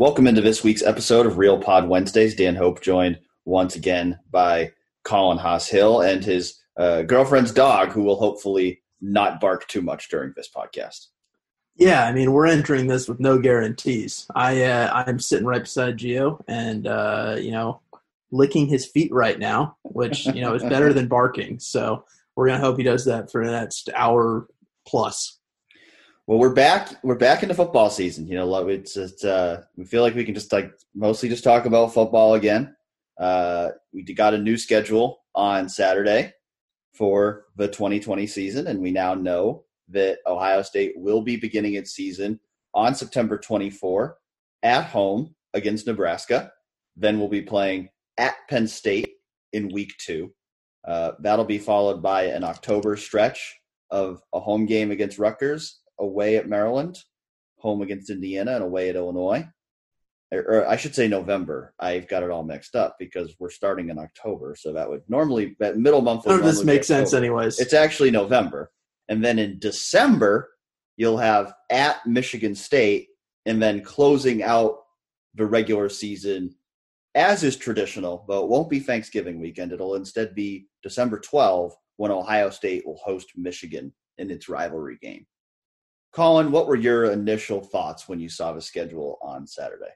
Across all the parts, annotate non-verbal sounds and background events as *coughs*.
Welcome into this week's episode of Real Pod Wednesdays. Dan Hope joined once again by Colin Hass Hill and his uh, girlfriend's dog, who will hopefully not bark too much during this podcast. Yeah, I mean, we're entering this with no guarantees. I uh, I'm sitting right beside Gio, and uh, you know, licking his feet right now, which you know is better *laughs* than barking. So we're gonna hope he does that for the next hour plus. Well, we're back. We're back into football season. You know, it's, it's uh, we feel like we can just like mostly just talk about football again. Uh, we got a new schedule on Saturday for the 2020 season, and we now know that Ohio State will be beginning its season on September 24 at home against Nebraska. Then we'll be playing at Penn State in week two. Uh, that'll be followed by an October stretch of a home game against Rutgers away at Maryland, home against Indiana, and away at Illinois. Or, or, I should say November. I've got it all mixed up because we're starting in October, so that would normally that middle month. None of oh, this makes sense, anyways. It's actually November, and then in December you'll have at Michigan State, and then closing out the regular season as is traditional, but it won't be Thanksgiving weekend. It'll instead be December 12 when Ohio State will host Michigan in its rivalry game. Colin, what were your initial thoughts when you saw the schedule on Saturday?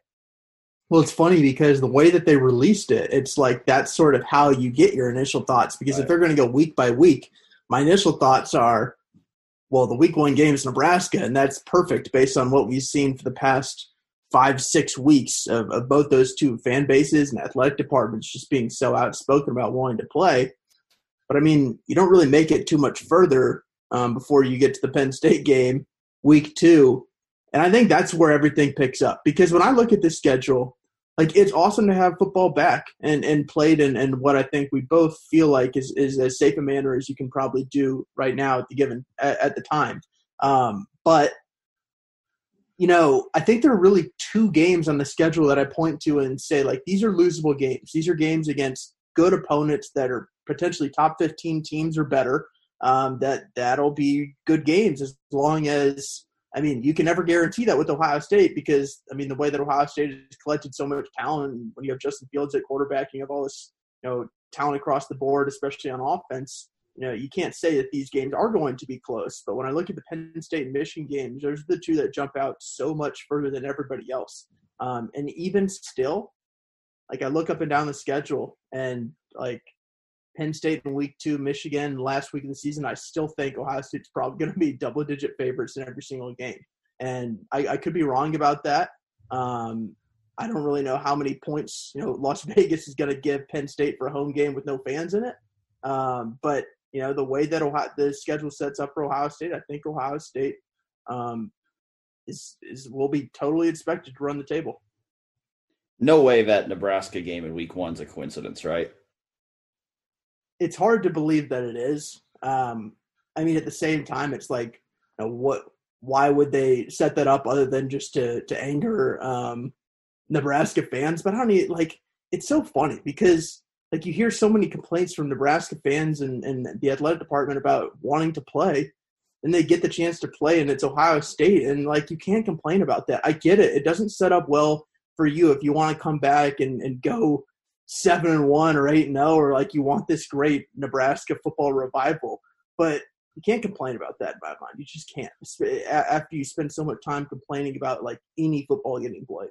Well, it's funny because the way that they released it, it's like that's sort of how you get your initial thoughts. Because right. if they're going to go week by week, my initial thoughts are, well, the week one game is Nebraska, and that's perfect based on what we've seen for the past five, six weeks of, of both those two fan bases and athletic departments just being so outspoken about wanting to play. But I mean, you don't really make it too much further um, before you get to the Penn State *laughs* game week two. And I think that's where everything picks up because when I look at this schedule, like it's awesome to have football back and, and played in, and what I think we both feel like is, is as safe a manner as you can probably do right now at the given at, at the time. Um, but you know, I think there are really two games on the schedule that I point to and say like these are losable games. These are games against good opponents that are potentially top 15 teams or better um, that that'll be good games as long as I mean you can never guarantee that with Ohio State because I mean the way that Ohio State has collected so much talent when you have Justin Fields at quarterback you have all this you know talent across the board especially on offense you know you can't say that these games are going to be close. But when I look at the Penn State and Michigan games there's the two that jump out so much further than everybody else. Um, and even still like I look up and down the schedule and like Penn State in week two, Michigan last week of the season, I still think Ohio State's probably going to be double digit favorites in every single game. And I, I could be wrong about that. Um, I don't really know how many points you know Las *laughs* Vegas is going to give Penn State for a home game with no fans in it. Um, but you know the way that Ohio, the schedule sets up for Ohio State, I think Ohio State um, is is will be totally expected to run the table. No way that Nebraska game in Week One's a coincidence, right? It's hard to believe that it is. Um, I mean, at the same time, it's like, you know, what? Why would they set that up other than just to to anger um, Nebraska fans? But don't like. It's so funny because like you hear so many complaints from Nebraska fans and, and the athletic department about wanting to play, and they get the chance to play, and it's Ohio State, and like you can't complain about that. I get it; it doesn't set up well for you if you want to come back and, and go seven and one or eight and zero, oh, or like you want this great Nebraska football revival. But you can't complain about that in my mind. You just can't after you spend so much time complaining about like any football getting played.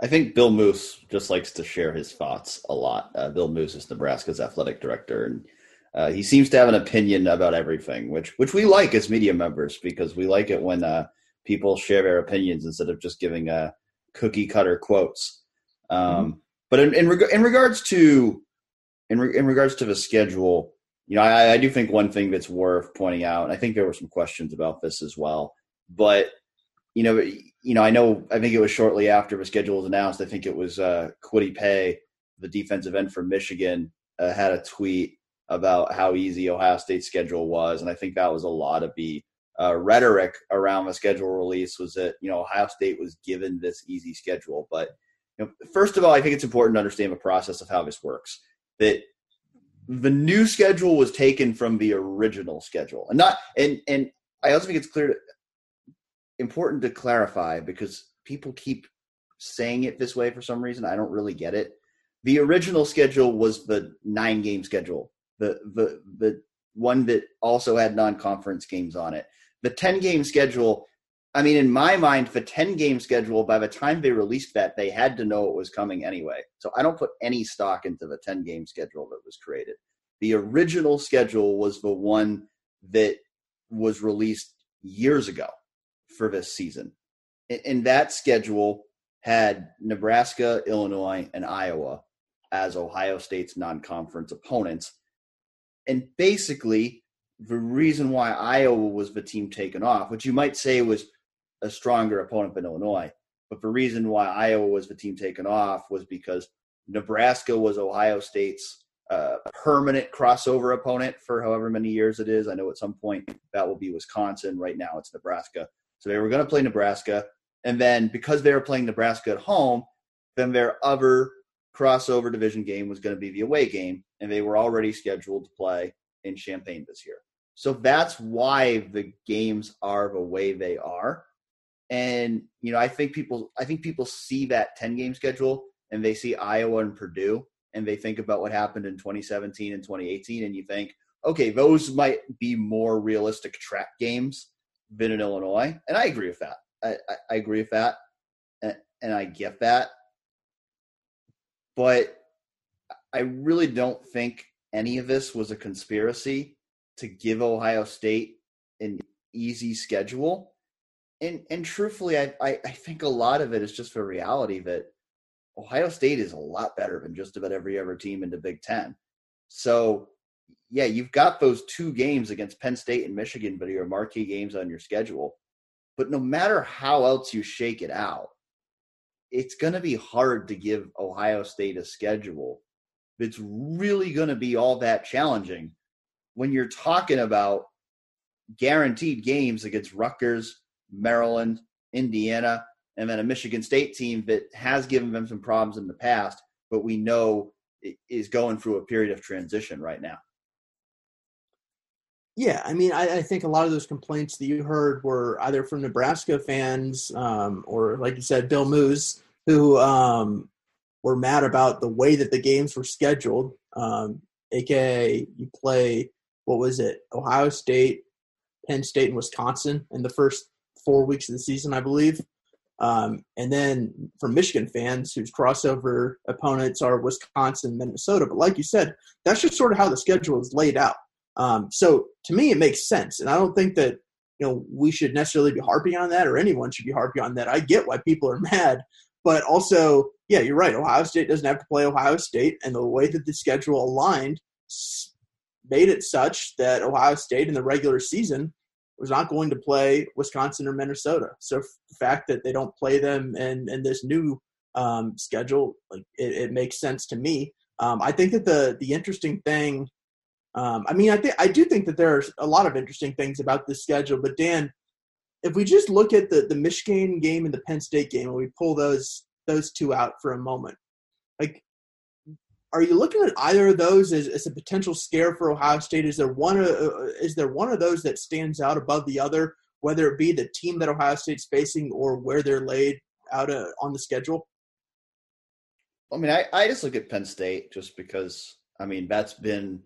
I think Bill Moos just likes to share his thoughts a lot. Uh, Bill Moos is Nebraska's athletic director, and uh, he seems to have an opinion about everything, which which we like as media members because we like it when uh, people share their opinions instead of just giving uh, cookie cutter quotes. Um, mm-hmm. But in in, reg- in regards to in, re- in regards to the schedule, you know, I, I do think one thing that's worth pointing out, and I think there were some questions about this as well. But you know, you know, I know, I think it was shortly after the schedule was announced. I think it was uh, Kwity Paye, the defensive end for Michigan, uh, had a tweet about how easy Ohio State's schedule was, and I think that was a lot of the uh, rhetoric around the schedule release was that you know Ohio State was given this easy schedule, but you know, first of all, I think it's important to understand the process of how this works. That the new schedule was taken from the original schedule, and not and and I also think it's clear, to, important to clarify because people keep saying it this way for some reason. I don't really get it. The original schedule was the nine game schedule, the the the one that also had non conference games on it. The ten game schedule. I mean, in my mind, the 10 game schedule, by the time they released that, they had to know it was coming anyway. So I don't put any stock into the 10 game schedule that was created. The original schedule was the one that was released years ago for this season. And that schedule had Nebraska, Illinois, and Iowa as Ohio State's non conference opponents. And basically, the reason why Iowa was the team taken off, which you might say was a stronger opponent than Illinois, but the reason why Iowa was the team taken off was because Nebraska was Ohio State's uh, permanent crossover opponent for however many years it is. I know at some point that will be Wisconsin. Right now it's Nebraska. So they were going to play Nebraska. And then because they were playing Nebraska at home, then their other crossover division game was going to be the away game. And they were already scheduled to play in Champaign this year. So that's why the games are the way they are. And, you know, I think people I think people see that 10 game schedule and they see Iowa and Purdue and they think about what happened in 2017 and 2018 and you think, okay, those might be more realistic track games than in Illinois. And I agree with that. I, I, I agree with that. And, and I get that. But I really don't think any of this was a conspiracy to give Ohio State an easy schedule. And and truthfully, I, I, I think a lot of it is just for reality that Ohio State is a lot better than just about every other team in the Big Ten. So, yeah, you've got those two games against Penn State and Michigan, but your marquee games on your schedule. But no matter how else you shake it out, it's going to be hard to give Ohio State a schedule. It's really going to be all that challenging when you're talking about guaranteed games against Rutgers, Maryland, Indiana, and then a Michigan State team that has given them some problems in the past, but we know is going through a period of transition right now. Yeah, I mean, I, I, think a lot of those complaints that you heard were either from Nebraska fans um, or, like you said, Bill Moos, who um, were mad about the way that the games were scheduled. Um, AKA, you play, what was it, Ohio State, Penn State, and Wisconsin in the first four weeks of the season, I believe. Um, and then for Michigan fans whose crossover opponents are Wisconsin, Minnesota. But like you said, that's just sort of how the schedule is laid out. Um, so to me, it makes sense. And I don't think that, you know, we should necessarily be harping on that or anyone should be harping on that. I get why people are *laughs* mad, but also, yeah, you're right. Ohio State doesn't have to play Ohio State. And the way that the schedule aligned made it such that Ohio State in the regular season was not going to play Wisconsin or Minnesota. So the fact that they don't play them in, in this new um, schedule, like it, it, makes sense to me. Um, I think that the the interesting thing, um, I mean, I think I do think that there are a lot of interesting things about this schedule. But Dan, if we just look at the the Michigan game and the Penn State game, and we pull those those two out for a moment, are you looking at either of those as, as a potential scare for Ohio State? Is there one uh, uh, is there one of those that stands out above the other, whether it be the team that Ohio State's facing or where they're laid out uh, on the schedule? I mean, I, I just look at Penn State just because I mean that's been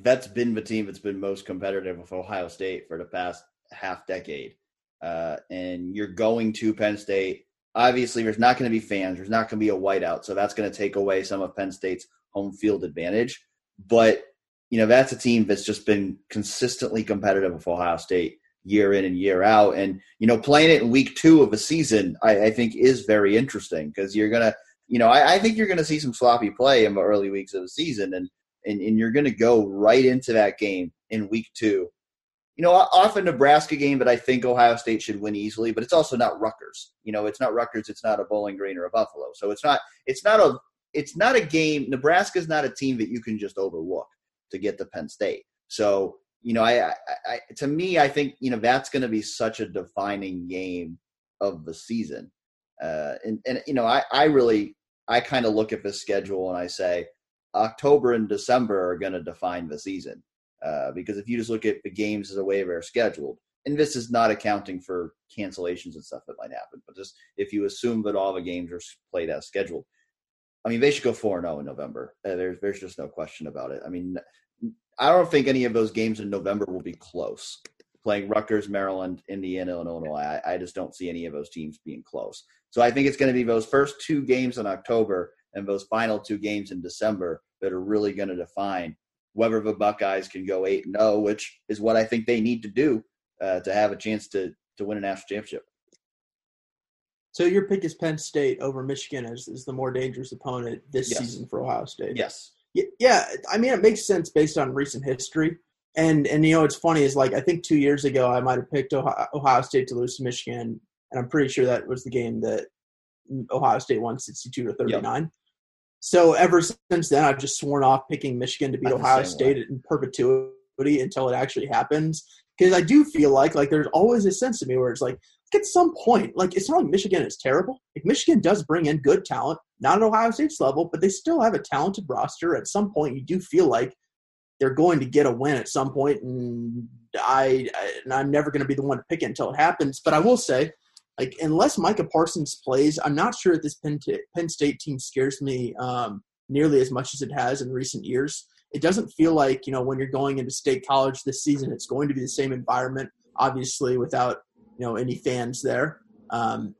that's been the team that's been most competitive with Ohio State for the past half decade, uh, and you're going to Penn State. Obviously, there's not going to be fans. There's not going to be a whiteout, so that's going to take away some of Penn State's home field advantage. But you know that's a team that's just been consistently competitive with Ohio State year in and year out. And you know, playing it in week two of a season, I, I think is very interesting because you're gonna, you know, I, I, think you're gonna see some sloppy play in the early weeks of the season, and and, and you're gonna go right into that game in week two. You know, off a Nebraska game that I think Ohio State should win easily, but it's also not Rutgers. You know, it's not Rutgers, it's not a Bowling Green or a Buffalo, so it's not it's not a it's not a game. Nebraska's not a team that you can just overlook to get to Penn State. So you know, I, I, I to me, I think you know that's going to be such a defining game of the season. Uh, and and you know, I I really I kind of look at the schedule and I say October and December are going to define the season. Uh, because if you just look at the games as a way they're scheduled, and this is not accounting for cancellations and stuff that might happen, but just if you assume that all the games are played as scheduled, I mean, they should go 4 and 0 in November. Uh, there's, there's just no question about it. I mean, I don't think any of those games in November will be close. Playing Rutgers, Maryland, Indiana, and Illinois, I, I just don't see any of those teams being close. So I think it's going to be those first two games in October and those final two games in December that are really going to define whether the Buckeyes can go 8 and 0, which is what I think they need to do uh, to have a chance to, to win a national championship. So your pick is Penn State over Michigan as, as the more dangerous opponent this yes. season for Ohio State. Yes. Yeah, I mean it makes sense based on recent history. And and you know it's funny is like I think two years ago I might have picked Ohio, Ohio State to lose to Michigan, and I'm pretty sure that was the game that Ohio State won 62 to 39. Yep. So ever since then, I've just sworn off picking Michigan to beat Ohio State way. in perpetuity until it actually happens. Because I do feel like like there's always a sense to me where it's like at some point, like it's not like Michigan is terrible. Like Michigan does bring in good talent, not at Ohio State's level, but they still have a talented roster. At some point, you do feel like they're going to get a win at some point, and I, I and I'm never going to be the one to pick it until it happens. But I will say, like unless Micah Parsons plays, I'm not sure that this Penn, Penn State team scares me um, nearly as much as it has in recent years. It doesn't feel like you know when you're going into state college this season, it's going to be the same environment. Obviously, without you know any fans there. Um,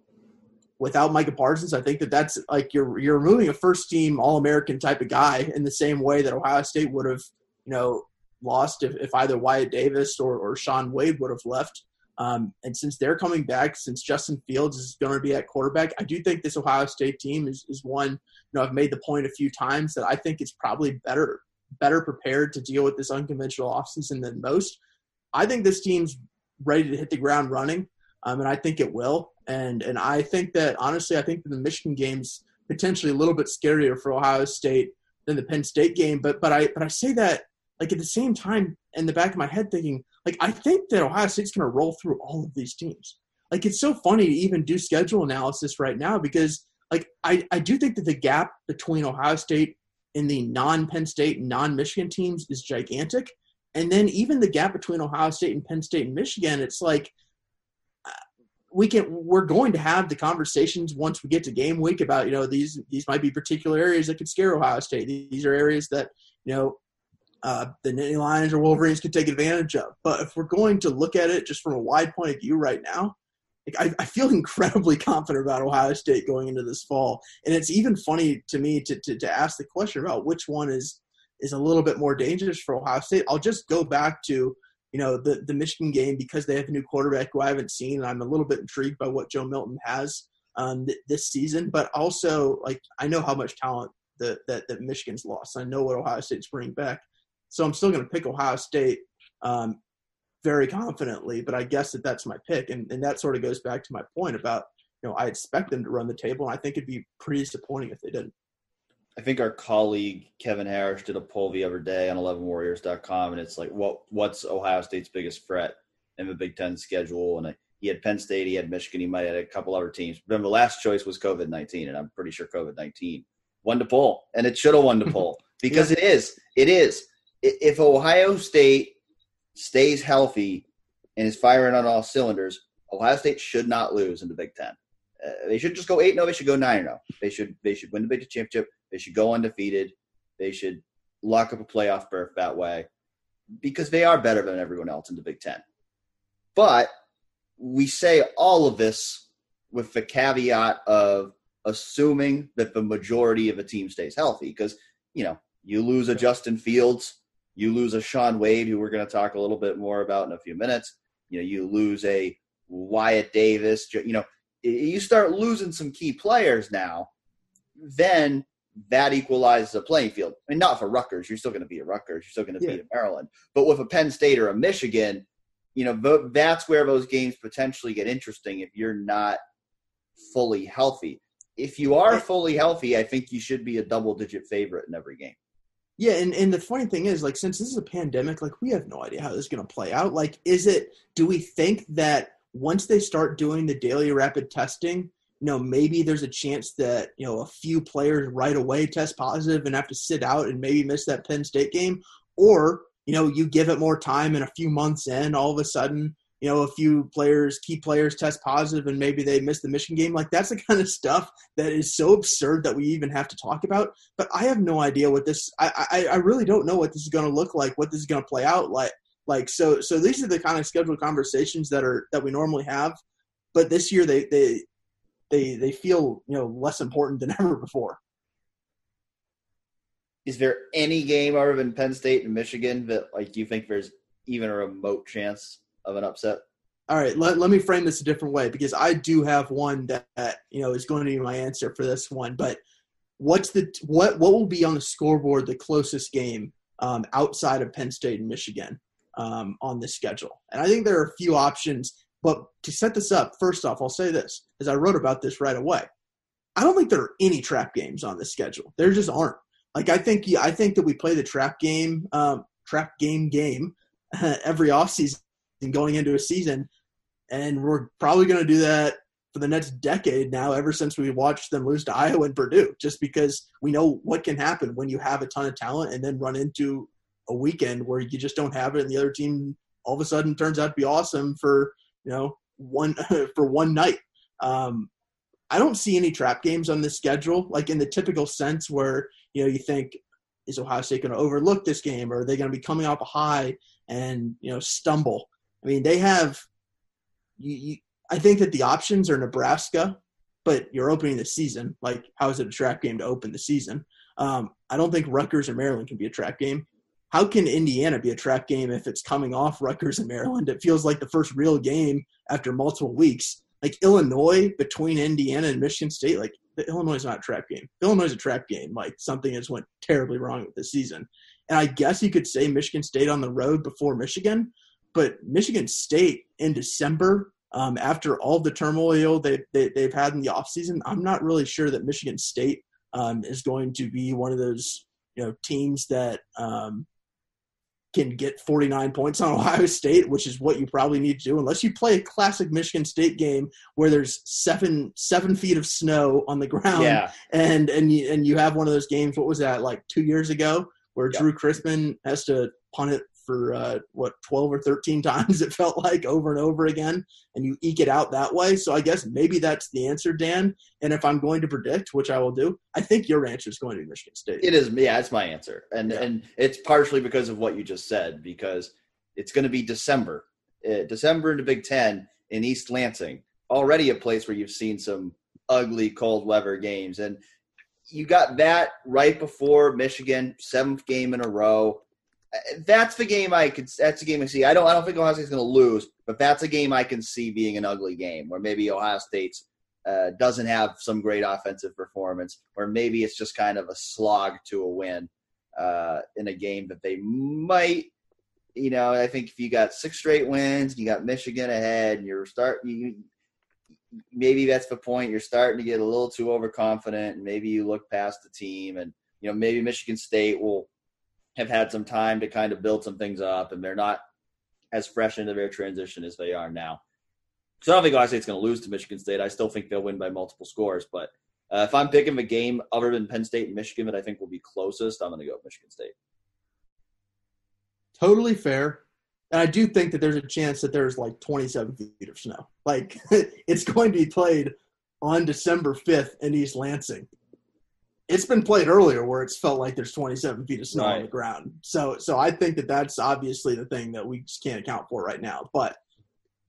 without Micah Parsons, I think that that's like you're you're removing a first team All American type of guy in the same way that Ohio State would have you know lost if, if either Wyatt Davis or, or Shaun Wade would have left. Um, and since they're coming back, since Justin Fields is going to be at quarterback, I do think this Ohio State team is, is one, you know, I've made the point a few times that I think it's probably better better prepared to deal with this unconventional offseason than most. I think this team's ready to hit the ground running, um, and I think it will. And and I think that honestly, I think the Michigan game's potentially a little bit scarier for Ohio State than the Penn State game. But but I but I say that like at the same time in the back of my head thinking like I think that Ohio State's going to roll through all of these teams. Like it's so funny to even do schedule analysis right now because like I, I do think that the gap between Ohio State and the non Penn State, non Michigan teams is gigantic. And then even the gap between Ohio State and Penn State and Michigan, it's like uh, we can we're going to have the conversations once we get to game week about you know these these might be particular areas that could scare Ohio State. These are areas that you know uh, the Nittany Lions or Wolverines could take advantage of. But if we're going to look at it just from a wide point of view right now, like I, I, feel *laughs* incredibly confident about Ohio State going into this fall. And it's even funny to me to, to, to ask the question about which one is is a little bit more dangerous for Ohio State. I'll just go back to you know the the Michigan game because they have a new quarterback who I haven't seen, and I'm a little bit intrigued by what Joe Milton has um, th- this season. But also, like I know how much talent that that, that Michigan's lost. I know what Ohio State's bringing back, so I'm still going to pick Ohio State um, very confidently. But I guess that that's my pick, and and that sort of goes back to my point about you know I expect them to run the table, and I think it'd be pretty disappointing if they didn't. I think our colleague Kevin Harris did a poll the other day on 11warriors.com, and it's like, what what's Ohio State's biggest threat in the Big Ten schedule? And uh, he had Penn State, he had Michigan, he might have had a couple other teams. But then the last choice was COVID 19, and I'm pretty sure COVID 19 won the poll, and it should have won the *laughs* poll because yeah. it is. It is. If Ohio State stays healthy and is firing on all cylinders, Ohio State should not lose in the Big Ten. Uh, they should just go eight. No, they should go nine. No, they should. They should win the Big Ten championship. They should go undefeated. They should lock up a playoff berth that way because they are better than everyone else in the Big Ten. But we say all of this with the caveat of assuming that the majority of a team stays healthy because, you know, you lose a Justin Fields, you lose a Shaun Wade, who we're going to talk a little bit more about in a few minutes. You know, you lose a Wyatt Davis, you know, you start losing some key players now, then that equalizes the playing field. I mean, not for Rutgers. You're still going to be a Rutgers. You're still going to yeah. beat a Maryland. But with a Penn State or a Michigan, you know, that's where those games potentially get interesting if you're not fully healthy. If you are fully healthy, I think you should be a double digit favorite in every game. Yeah, and, and the funny thing is, like, since this is a pandemic, like, we have no idea how this is going to play out. Like, is it, do we think that once they start doing the daily rapid testing, you know, maybe there's a chance that, you know, a few players right away test positive and have to sit out and maybe miss that Penn State game. Or, you know, you give it more time and a few months in, all of a sudden, you know, a few players, key players test positive and maybe they miss the Michigan game. Like that's the *laughs* kind of stuff that is so absurd that we even have to talk about. But I have no idea what this. I I, I really don't know what this is going to look like. What this is going to play out like. Like so. So these are the kind of scheduled conversations that are that we normally have. But this year they they they they feel you know less important than *laughs* ever before. Is there any game other than Penn State and Michigan that like you think there's even a remote chance of an upset? All right, let, let me frame this a different way because I do have one that, that you know is going to be my answer for this one. But what's the what what will be on the scoreboard the closest game um, outside of Penn State and Michigan um, on this schedule? And I think there are a few options. But to set this up, first off, I'll say this as I wrote about this right away. I don't think there are any trap games on this schedule. There just aren't. Like I think I think that we play the trap game, um, trap game game *laughs* every offseason going into a season, and we're probably going to do that for the next decade now. Ever since we watched them lose to Iowa and Purdue, just because we know what can happen when you have a ton of talent and then run into a weekend where you just don't have it, and the other team all of a sudden turns out to be awesome for you know one *laughs* for one night. Um, I don't see any trap games on this schedule, like in the typical sense where you know you think is Ohio State going to overlook this game, or are they going to be coming off a high and you know stumble? I mean, they have. You, you, I think that the options are Nebraska, but you're opening the season. Like, how is it a trap game to open the season? Um, I don't think Rutgers or Maryland can be a trap game. How can Indiana be a trap game if it's coming off Rutgers and Maryland? It feels like the first real game after multiple weeks like Illinois between Indiana and Michigan State, like Illinois is not a trap game. Illinois is a trap game. Like something has went terribly wrong with this season. And I guess you could say Michigan State on the road before Michigan, but Michigan State in December, um, after all the turmoil they, they, they've had in the offseason, I'm not really sure that Michigan State um, is going to be one of those you know teams that um, can get 49 points on *laughs* Ohio State, which is what you probably need to do, unless you play a classic Michigan State game where there's seven seven feet of snow on the ground, yeah. and and you, and you have one of those games. What was that like two years ago, where yep. Drue Chrisman has to punt it for uh, what 12 or 13 *laughs* times it felt like over and over again and you eke it out that way. So i guess maybe that's the answer dan. And if i'm going to predict which i will do i think your answer is going to be michigan state. It is yeah it's my answer. And yeah. and it's partially because of what you just said because it's going to be december uh, december in the big ten in east lansing already a place where you've seen some ugly cold weather games. And you got that right before michigan seventh game in a row that's the game I could. That's the game I see. I don't. I don't think Ohio State's going to lose, but that's a game I can see being an ugly game where maybe Ohio State uh, doesn't have some great offensive performance, or maybe it's just kind of a slog to a win uh, in a game that they might. You know, I think if you got six straight wins, you got Michigan ahead, and you're start you, maybe that's the point. You're starting to get a little too overconfident, and maybe you look past the team, and you know maybe Michigan State will have had some time to kind of build some things up, and they're not as fresh into their transition as they are now. So I don't think Ohio State's going to lose to Michigan State. I still think they'll win by multiple scores. But uh, if I'm picking a game other than Penn State and Michigan that I think will be closest, I'm going to go with Michigan State. Totally fair. And I do think that there's a chance that there's like 27 feet of snow. Like *laughs* it's going to be played on December 5th in East Lansing it's been played earlier where it's felt like there's 27 feet of snow right. on the ground. So, so I think that that's obviously the thing that we just can't account for right now. But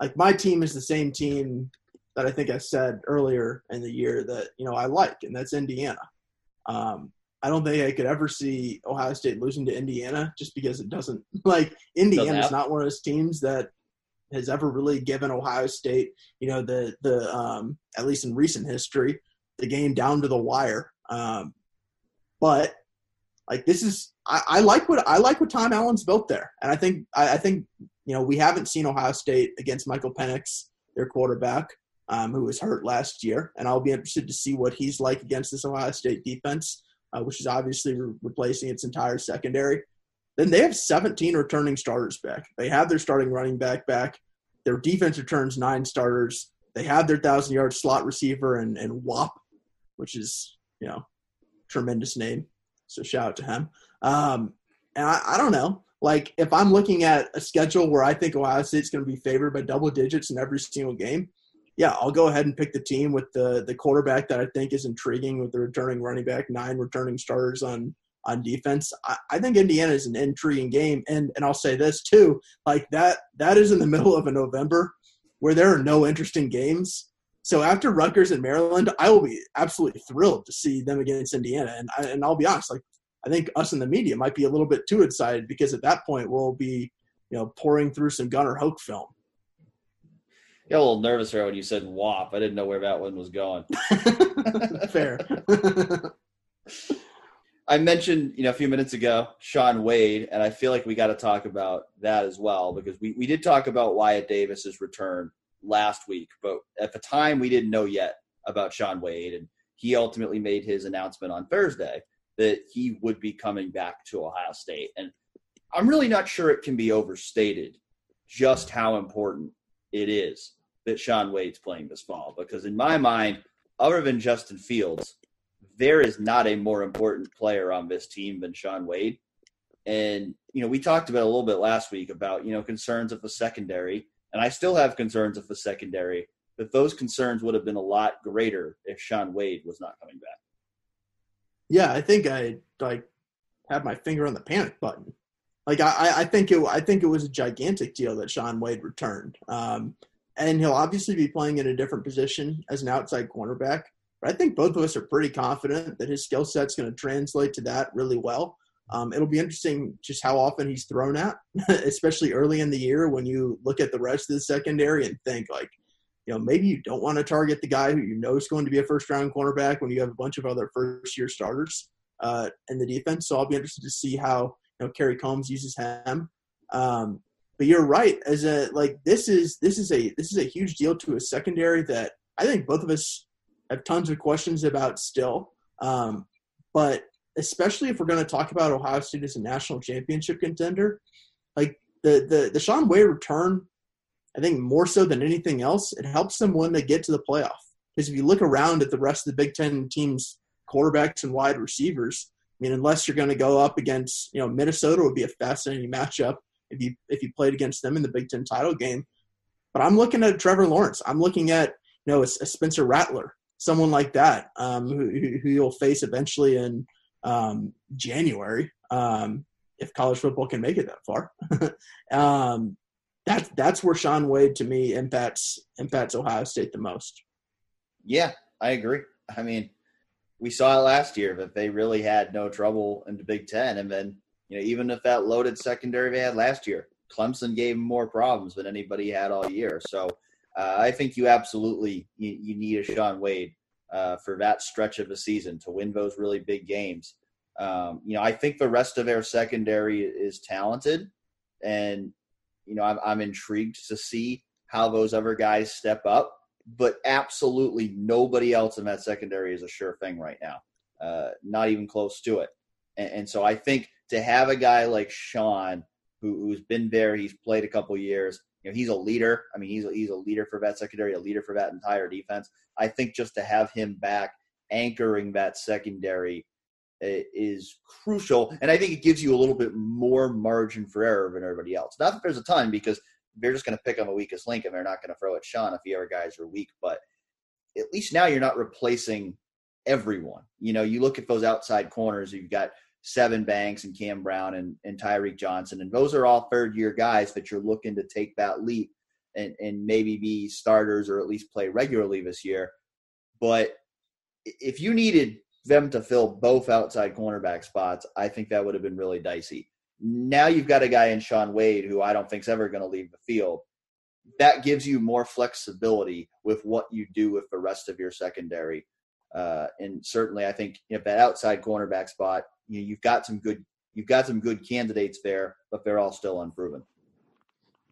like my team is the same team that I think I said earlier in the year that you know I like, and that's Indiana. Um, I don't think I could ever see Ohio State losing to Indiana just because it doesn't *laughs* like Indiana is not one of those teams that has ever really given Ohio State, you know, the the um, at least in recent history, the game down to the wire. Um, but like this is, I, I, like what I like what Tom Allen's built there, and I think I, I, think you know we haven't seen Ohio State against Michael Penix, their quarterback, um, who was hurt last year, and I'll be interested to see what he's like against this Ohio State defense, uh, which is obviously re- replacing its entire secondary. Then they have 17 returning starters back. They have their starting running back back. Their defense returns nine starters. They have their thousand yard slot receiver and, and WAP, which is you know, tremendous name. So shout out to him. Um, and I, I don't know. Like if I'm looking at a schedule where I think Ohio State's going to be favored by double digits in every single game, yeah, I'll go ahead and pick the team with the the quarterback that I think is intriguing with the returning running back, nine returning starters on on defense. I, I think Indiana is an intriguing game, and and I'll say this too, like that that is in the *laughs* middle of a November where there are no interesting games. So after Rutgers and Maryland, I will be absolutely thrilled to see them against Indiana, and I, and I'll be honest, like I think us in the media might be a little bit too excited because at that point we'll be you know pouring through some Gunnar Hoak film. got a little nervous there when you said WAP. I didn't know where that one was going. *laughs* Fair. *laughs* I mentioned, you know, a few minutes ago, Shaun Wade, and I feel like we got to talk about that as well because we, we did talk about Wyatt Davis's return last week, but at the time we didn't know yet about Shaun Wade, and he ultimately made his announcement on Thursday that he would be coming back to Ohio State. And I'm really not sure it can be overstated just how important it is that Shaun Wade's playing this fall because in my mind, other than Justin Fields, there is not a more important player on this team than Shaun Wade. And, you know, we talked about a little bit last week about, you know, concerns of the secondary. And I still have concerns of the secondary, but those concerns would have been a lot greater if Shaun Wade was not coming back. Yeah, I think I like had my finger on the panic button. Like I, I think it I think it was a gigantic deal that Shaun Wade returned. Um, and he'll obviously be playing in a different position as an outside cornerback. But I think both of us are pretty confident that his skill set's going to translate to that really well. Um, it'll be interesting just how often he's thrown at, *laughs* especially early in the year when you look at the rest of the secondary and think like, you know, maybe you don't want to target the guy who you know is going to be a first round cornerback when you have a bunch of other first year starters uh, in the defense. So I'll be interested to see how you know Kerry Coombs uses him. Um, but you're right. As a like this is this is a this is a huge deal to a secondary that I think both of us have tons of questions about still. Um, but especially if we're going to talk about Ohio State as a national championship contender, like the the the Shaun Wade return, I think more so than anything else, it helps them when they get to the playoff. Because if you look around at the rest of the Big Ten teams, quarterbacks and wide receivers, I mean, unless you're going to go up against, you know, Minnesota would be a fascinating matchup if you if you played against them in the Big Ten title game. But I'm looking at Trevor Lawrence. I'm looking at you know a, a Spencer Rattler someone like that um, who, who you'll face eventually in um, January um, if college football can make it that far. *laughs* um, that's that's where Shaun Wade to me impacts impacts Ohio State the most. Yeah, I agree. I mean, we saw it last year that they really had no trouble in the Big Ten, and then you know even if that loaded secondary they had last year, Clemson gave them more problems than anybody had all year. So uh, I think you absolutely you, you need a Shaun Wade uh, for that stretch of a season to win those really big games. Um, you know, I think the rest of their secondary is talented, and you know, I'm, I'm intrigued to see how those other guys step up. But absolutely nobody else in that secondary is a sure thing right now. Uh, not even close to it. And, and, so I think to have a guy like Shaun, who, who's been there, he's played a couple years, you know, he's a leader. I mean, he's a, he's a leader for that secondary, a leader for that entire defense. I think just to have him back anchoring that secondary is crucial, and I think it gives you a little bit more margin for error than everybody else. Not that there's a ton because they're just going to pick on the weakest link, and they're not going to throw at Shaun if the other guys are weak. But at least now you're not replacing everyone. You know, you look at those outside corners. You've got Sevyn Banks and Cam Brown and, and Tyreke Johnson. And those are all third year guys that you're looking to take that leap and, and maybe be starters or at least play regularly this year. But if you needed them to fill both outside cornerback spots, I think that would have been really dicey. Now you've got a guy in Shaun Wade who I don't think is ever going to leave the field. That gives you more flexibility with what you do with the rest of your secondary. Uh, and certainly, I think if that outside cornerback spot you know, you've got some good you've got some good candidates there, but they're all still unproven.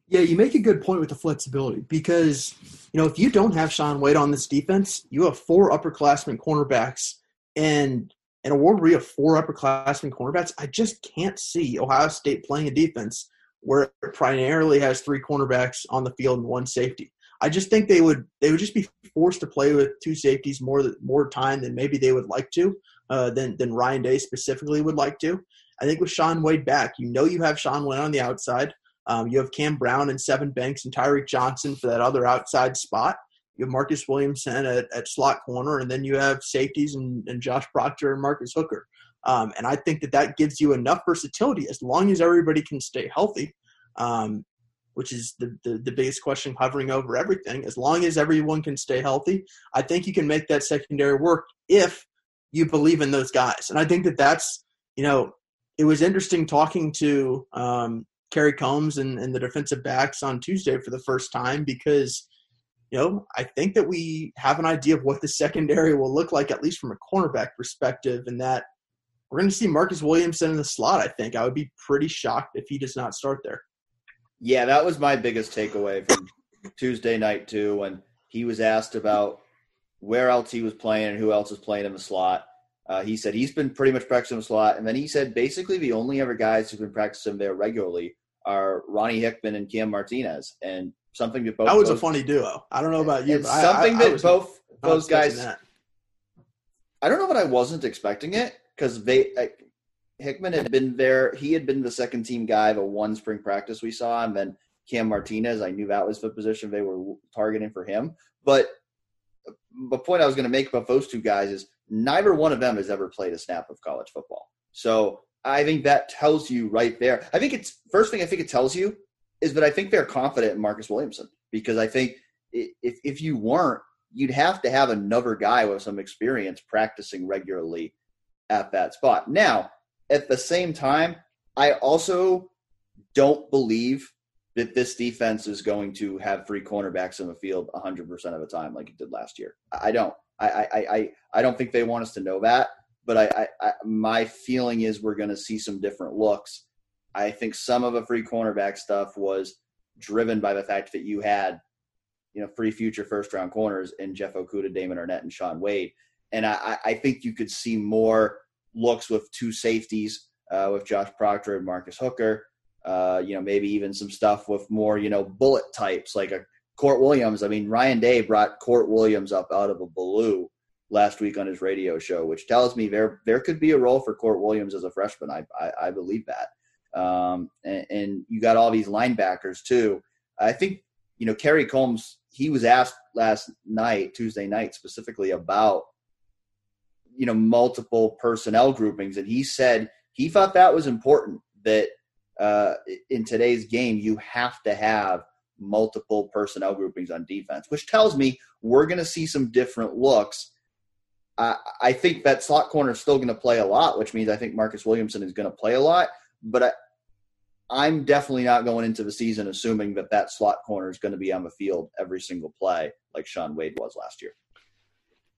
Yeah, you make a good point with the flexibility because you know if you don't have Shaun Wade on this defense, you have four upperclassmen cornerbacks, and in a world where you have four upperclassmen cornerbacks, I just can't see Ohio State playing a defense where it primarily has three cornerbacks on the field and one safety. I just think they would they would just be forced to play with two safeties more more time than maybe they would like to, uh, than than Ryan Day specifically would like to. I think with Shaun Wade back, you know you have Shaun Wade on the outside. Um, you have Cam Brown and Sevyn Banks and Tyreke Johnson for that other outside spot. You have Marcus Williamson at, at slot corner, and then you have safeties and, and Josh Proctor and Marcus Hooker. Um, and I think that that gives you enough versatility as long as everybody can stay healthy, um, which is the, the, the biggest question hovering over everything. As long as everyone can stay healthy, I think you can make that secondary work if you believe in those guys. And I think that that's, you know, it was interesting talking to um, Kerry Coombs and, and the defensive backs on Tuesday for the first time because, you know, I think that we have an idea of what the secondary will look like, at least from a cornerback perspective, and that we're going to see Marcus Williamson in the slot. I think I would be pretty shocked if he does not start there. Yeah, that was my biggest takeaway from Tuesday night too, when he was asked about where else he was playing and who else is playing in the slot. Uh, he said he's been pretty much practicing the slot, and then he said basically the only other guys who've been practicing there regularly are Ronnie Hickman and Cam Martinez, and something that both that was a funny duo. I don't know about you, but something I, I, that both those guys. That. I don't know, but I wasn't expecting it because they Hickman had been there. He had been the second team guy the one spring practice we saw, and then Cam Martinez. I knew that was the position they were targeting for him. But the point I was going to make about those two guys is neither one of them has ever played a snap of college football. So I think that tells you right there. I think it's first thing I think it tells you is that I think they're confident in Marcus Williamson because I think if if you weren't, you'd have to have another guy with some experience practicing regularly at that spot. Now, at the same time, I also don't believe that this defense is going to have three cornerbacks in the field 100% of the time like it did last year. I don't. I, I, I, I don't think they want us to know that, but I, I, I my feeling is we're going to see some different looks. I think some of the free cornerback stuff was driven by the fact that you had, you know, free future first round corners in Jeff Okudah, Damon Arnette, and Shaun Wade. And I, I think you could see more looks with two safeties uh, with Josh Proctor and Marcus Hooker. Uh, you know, maybe even some stuff with more, you know, bullet types like a Kourt Williams. I mean, Ryan Day brought Kourt Williams up out of a blue last week on his radio show, which tells me there there could be a role for Kourt Williams as a freshman. I I, I believe that. Um, and, and, you got all these linebackers too. I think you know Kerry Coombs. He was asked last night, Tuesday night, specifically about you know multiple personnel groupings, and he said he thought that was important. That uh, in today's game, you have to have multiple personnel groupings on defense, which tells me we're going to see some different looks. I, I think that slot corner is still going to play a lot, which means I think Marcus Williamson is going to play a lot. But I, I'm definitely not going into the season assuming that that slot corner is going to be on the field every single play like Shaun Wade was last year.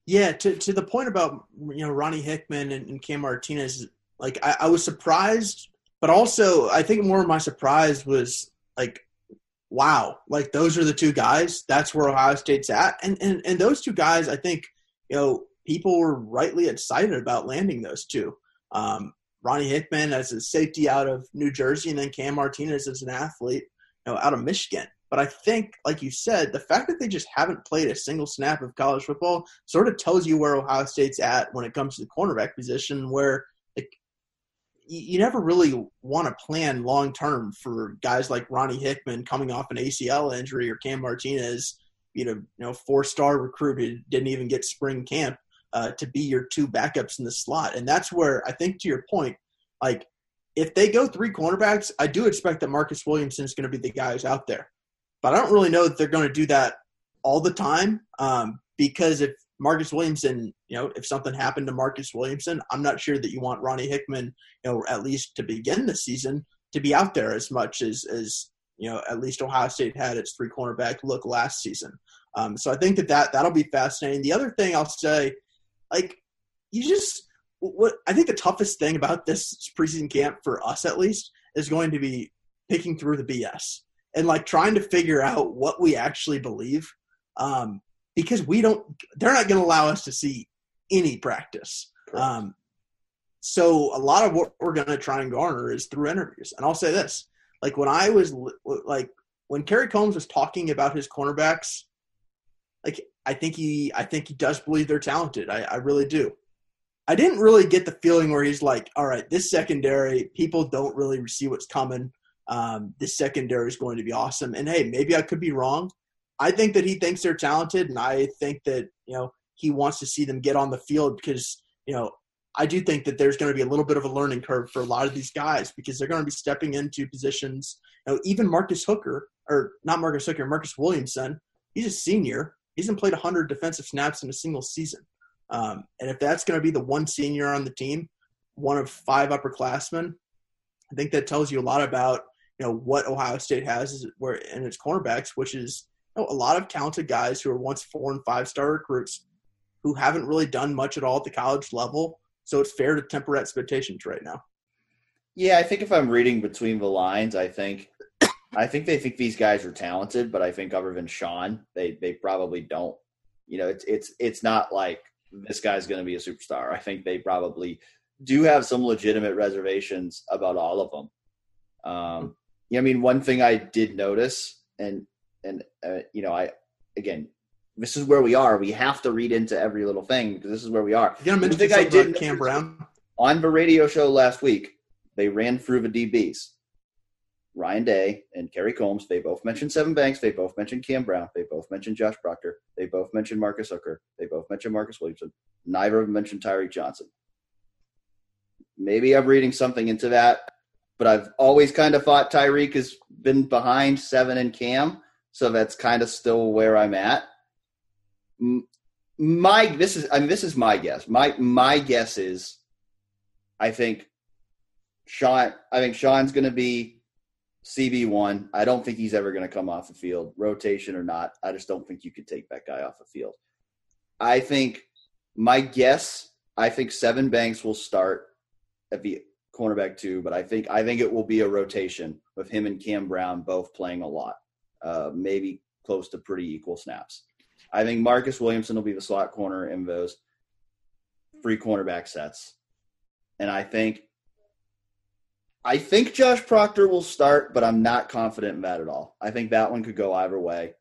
Yeah, to to the point about you know Ronnie Hickman and, and Cam Martinez, like I, I, was surprised, but also I think more of my surprise was like, wow, like those are the two guys. That's where Ohio State's at, and and and those two guys, I think you know people were rightly excited about landing those two. Um, Ronnie Hickman as a safety out of New Jersey, and then Cam Martinez as an athlete, you know, out of Michigan. But I think, like you said, the fact that they just haven't played a single snap of college football sort of tells you where Ohio State's at when it comes to the cornerback position, where you never really want to plan long term for guys like Ronnie Hickman coming off an ACL injury or Cam Martinez, you know, you know, four star recruit who didn't even get spring camp uh, to be your two backups in the slot, and that's where I think to your point, like if they go three cornerbacks, I do expect that Marcus Williamson is going to be the guys out there. But I don't really know that they're going to do that all the time um, because if Marcus Williamson, you know, if something happened to Marcus Williamson, I'm not sure that you want Ronnie Hickman, you know, at least to begin the season to be out there as much as as you know at least Ohio State had its three cornerback look last season. Um, so I think that, that that'll be fascinating. The other thing I'll say, like, you just what I think the toughest thing about this preseason camp for us at least is going to be picking through the BS and like trying to figure out what we actually believe um, because we don't they're not going to allow us to see any practice um, so a lot of what we're going to try and garner is through interviews and i'll say this like when i was like when kerry coombs was talking about his cornerbacks like i think he i think he does believe they're talented i, I really do I didn't really get the feeling where he's like, all right, this secondary, people don't really see what's coming. Um, this secondary is going to be awesome. And hey, maybe I could be wrong. I think that he thinks they're talented, and I think that you know he wants to see them get on the field because you know I do think that there's going to be a little bit of a learning curve for a lot of these guys because they're going to be stepping into positions. You know, even Marcus Hooker, or not Marcus Hooker, Marcus Williamson, he's a senior. He hasn't played 100 defensive snaps in a single season. Um, and if that's going to be the one senior on the team, one of five upperclassmen, I think that tells you a lot about you know what Ohio State has where in its cornerbacks, which is know, a lot of talented guys who are once four and five star recruits who haven't really done much at all at the college level so it's fair to temper expectations right now. Yeah, I think if I'm reading between the lines, I think *coughs* I think they think these guys are talented, but I think other than Shaun, they they probably don't. You know, it's it's it's not like this guy's going to be a superstar. I think they probably do have some legitimate reservations about all of them. Um, yeah, I mean, one thing I did notice, and and uh, you know, I again, this is where we are. We have to read into every little thing because this is where we are. You gonna mention I did Cam Brown on the radio show last week. They ran through the DBs. Ryan Day and Kerry Coombs. they both mentioned Sevyn Banks. They both mentioned Cam Brown. They both mentioned Josh Proctor. They both mentioned Marcus Hooker. They both mentioned Marcus Williamson. Neither of them mentioned Tyreke Johnson. Maybe I'm reading something into that, but I've always kind of thought Tyreke has been behind Sevyn and Cam, so that's kind of still where I'm at my this is I mean this is my guess. My my guess is I think Shaun I think Shaun's going to be CB one. I don't think he's ever going to come off the field, rotation or not. I just don't think you could take that guy off the field. I think my guess. I think Sevyn Banks will start at the cornerback two, but I think I think it will be a rotation with him and Cam Brown both playing a lot, uh, maybe close to pretty equal snaps. I think Marcus Williamson will be the slot corner in those free cornerback sets. And I think I think Josh Proctor will start, but I'm not confident in that at all. I think that one could go either way.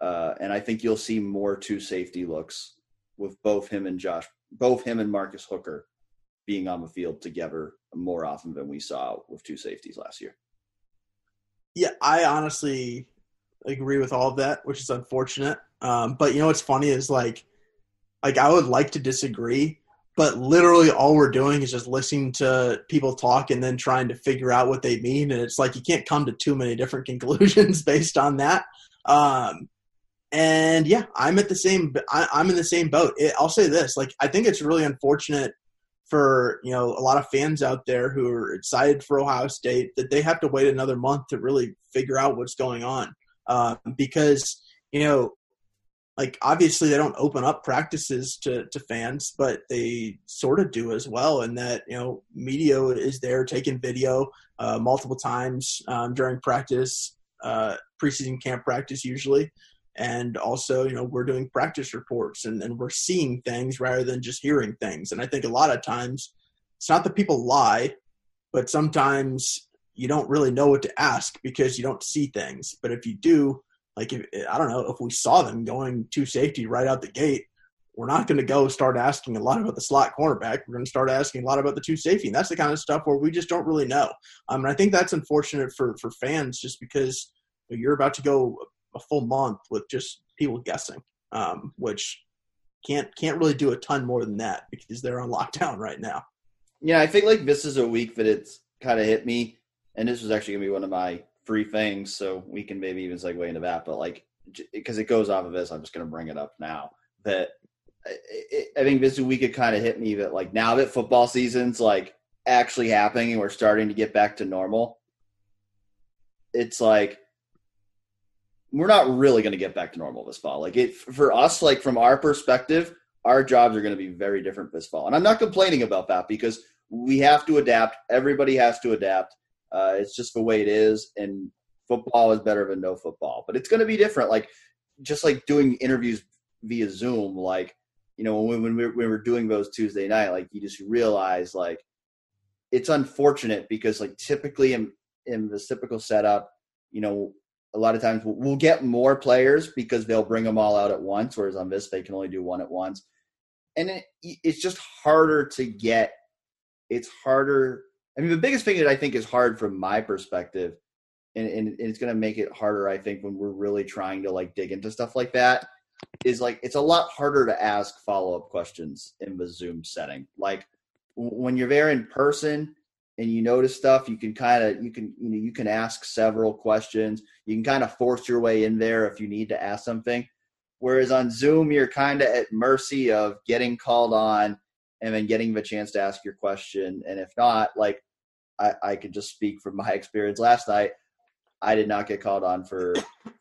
Uh, and I think you'll see more two safety looks with both him and Josh, both him and Marcus Hooker being on the field together more often than we saw with two safeties last year. Yeah, I honestly agree with all of that, which is unfortunate. Um, but you know what's funny is like, like I would like to disagree, but literally all we're doing is just listening to people talk and then trying to figure out what they mean, and it's like you can't come to too many different *laughs* conclusions based on that. Um, and yeah, I'm at the same. I, am in the same boat. It, I'll say this: like I think it's really unfortunate for you know a lot of fans out there who are excited for Ohio State that they have to wait another month to really figure out what's going on uh, because you know like obviously they don't open up practices to, to fans, but they sort of do as well. In that you know media is there taking video uh, multiple times um, during practice, uh, preseason camp practice usually, and also you know we're doing practice reports and, and we're seeing things rather than just hearing things. And I think a lot of times it's not that people lie, but sometimes you don't really know what to ask because you don't see things. But if you do, like if, I don't know if we saw them going to safety right out the gate, we're not going to go start asking a lot about the slot cornerback. We're going to start asking a lot about the two safety, and that's the kind of stuff where we just don't really know. Um, and I think that's unfortunate for for fans, just because you're about to go a full month with just people guessing, um, which can't can't really do a ton more than that because they're on *laughs* lockdown right now. Yeah, I think like this is a week that it's kind of hit me, and this was actually gonna be one of my free things, so we can maybe even segue into that. But like, because it goes off of this, I'm just going to bring it up now. That I think this week it kind of hit me that like now that football season's like actually happening and we're starting to get back to normal, it's like we're not really going to get back to normal this fall. Like it for us, like from our perspective, our jobs are going to be very different this fall, and I'm not complaining about that because we have to adapt. Everybody has to adapt. Uh, it's just the way it is, and football is better than no football. But it's going to be different. Like just like doing interviews via Zoom, like you know when when we, when we were doing those Tuesday night, like you just realize like it's unfortunate because like typically in in the typical setup, you know, a lot of times we'll, get more players because they'll bring them all out at once, whereas on this they can only do one at once. and it, it's just harder to get. It's harder. I mean, the biggest thing that I think is hard from my perspective, and, and it's going to make it harder. I think when we're really trying to like dig into stuff like that, is like it's a lot harder to ask follow up questions in the Zoom setting. Like when you're there in person and you notice stuff, you can kind of you can you know you can ask several questions. You can kind of force your way in there if you need to ask something. Whereas on Zoom, you're kind of at mercy of getting called on and then getting the chance to ask your question. And if not, like I, I could just speak from my *laughs* experience last night. I did not get called on for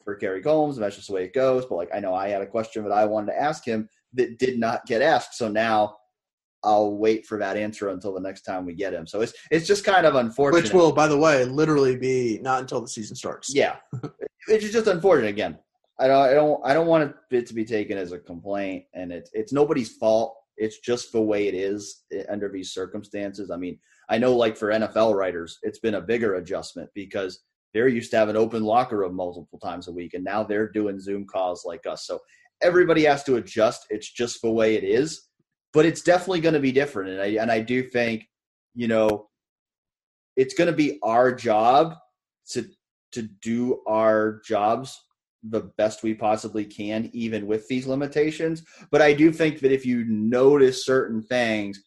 for Kerry Coombs. That's just the way it goes. But like I know I had a question that I wanted to ask him that did not get asked. So now I'll wait for that answer until the next time we get him. So it's it's just kind of unfortunate. Which will, by the way, literally be not until the season starts. Yeah, *laughs* it's just unfortunate. Again, I don't I don't I don't want it to be taken as a complaint, and it's it's nobody's fault. It's just the way it is eh, under these circumstances. I mean, I know like for NFL writers, it's been a bigger adjustment because they're used to have an open locker room multiple times a week, and now they're doing Zoom calls like us. So everybody has to adjust. It's just the way it is but it's definitely going to be different. And I and I do think, you know, it's going to be our job to to do our jobs the best we possibly can, even with these limitations. But I do think that if you notice certain things,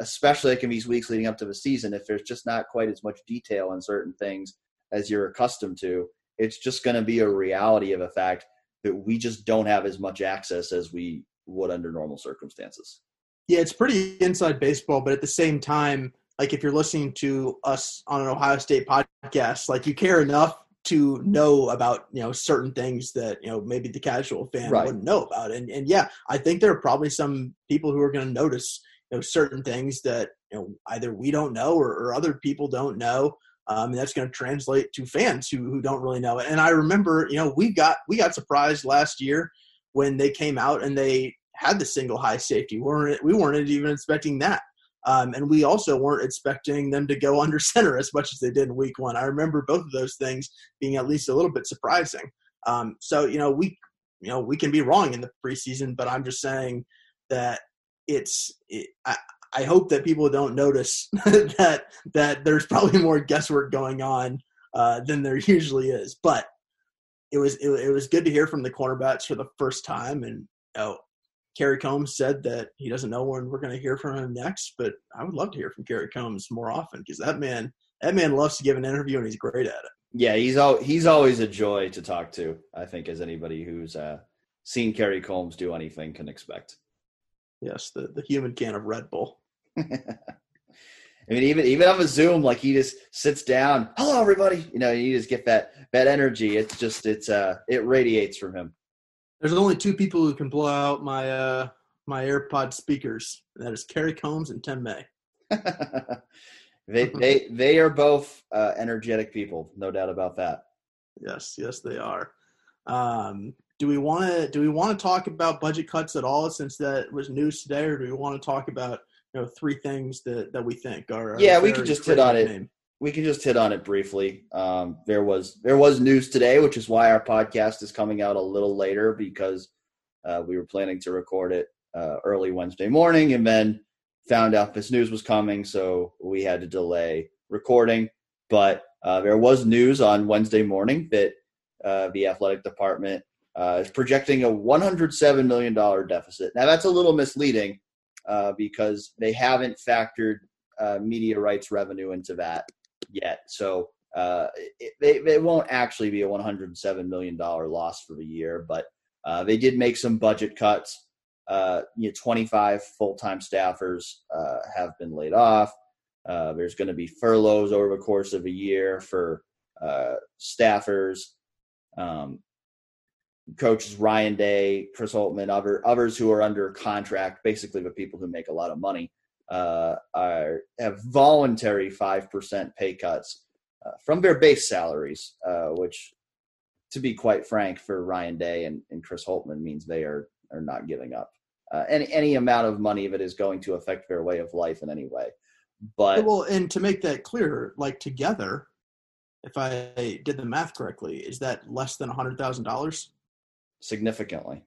especially like in these weeks leading up to the season, if there's just not quite as much detail on certain things as you're accustomed to, it's just going to be a reality of a fact that we just don't have as much access as we would under normal circumstances. Yeah, it's pretty inside baseball, but at the same time, like if you're listening to us on an Ohio State podcast, like you care enough to know about you know certain things that you know maybe the casual fan right. wouldn't know about and and yeah i think there are probably some people who are going to notice you know certain things that you know either we don't know or, or other people don't know um, and that's going to translate to fans who, who don't really know it and i remember you know we got we got surprised last year when they came out and they had the single high safety. We weren't we weren't even expecting that. Um, and we also weren't expecting them to go *laughs* under center as much as they did in week one. I remember both of those things being at least a little bit surprising. Um, so you know we you know we can be wrong in the preseason, but I'm just saying that it's it, I, I hope that people don't notice *laughs* that that there's probably more guesswork going on uh, than there *laughs* usually is. But it was it, it was good to hear from the cornerbacks for the first time, and you know, Kerry Coombs said that he doesn't know when we're going to hear from him next, but I would love to hear from Kerry Coombs more often because that man that man loves to give an interview and he's great at it. Yeah, he's al- he's always a joy to talk to. I think as anybody who's uh, seen Kerry Coombs do anything can expect. Yes, the the human can of Red Bull. *laughs* I mean, even even on a Zoom, like he just sits down, hello everybody. You know, you just get that that energy. It's just it's uh it radiates from him. There's only two people who can blow out my uh, my AirPod speakers. That is Kerry Coombs and Tim May. *laughs* they they they are both uh, energetic people, no doubt about that. Yes, yes, they are. Um, do we want to do we want to talk about budget cuts at all since that was news today, or do we want to talk about you know three things that that we think are yeah we could just hit on it name? We can just hit on it briefly. Um, there was there was news today, which is why our podcast is coming out a little later because uh, we were planning to record it uh, early Wednesday morning, and then found out this news was coming, so we had to delay recording. But uh, there was news on Wednesday morning that uh, the athletic department uh, is projecting a 107 million dollar deficit. Now that's a little misleading uh, because they haven't factored media rights revenue into that yet. So uh, it, it, it, won't actually be a 107 million dollar loss for the year, but uh, they did make some budget cuts. Uh, you know, 25 full-time staffers uh, have been laid off. Uh, there's going to be furloughs over the course of a year for uh, staffers. Um, coaches Ryan Day, Chris Holtmann, other others who are under contract, basically the people who make a lot of money, uh, are have voluntary five percent pay cuts uh, from their base salaries, uh, which, to be quite frank, for Ryan Day and, and Chris Holtmann means they are are not giving up uh, any any amount of money that is going to affect their way of life in any way. But well, and to make that clear, like together, if I did the math correctly, is that less than a hundred thousand dollars? Significantly.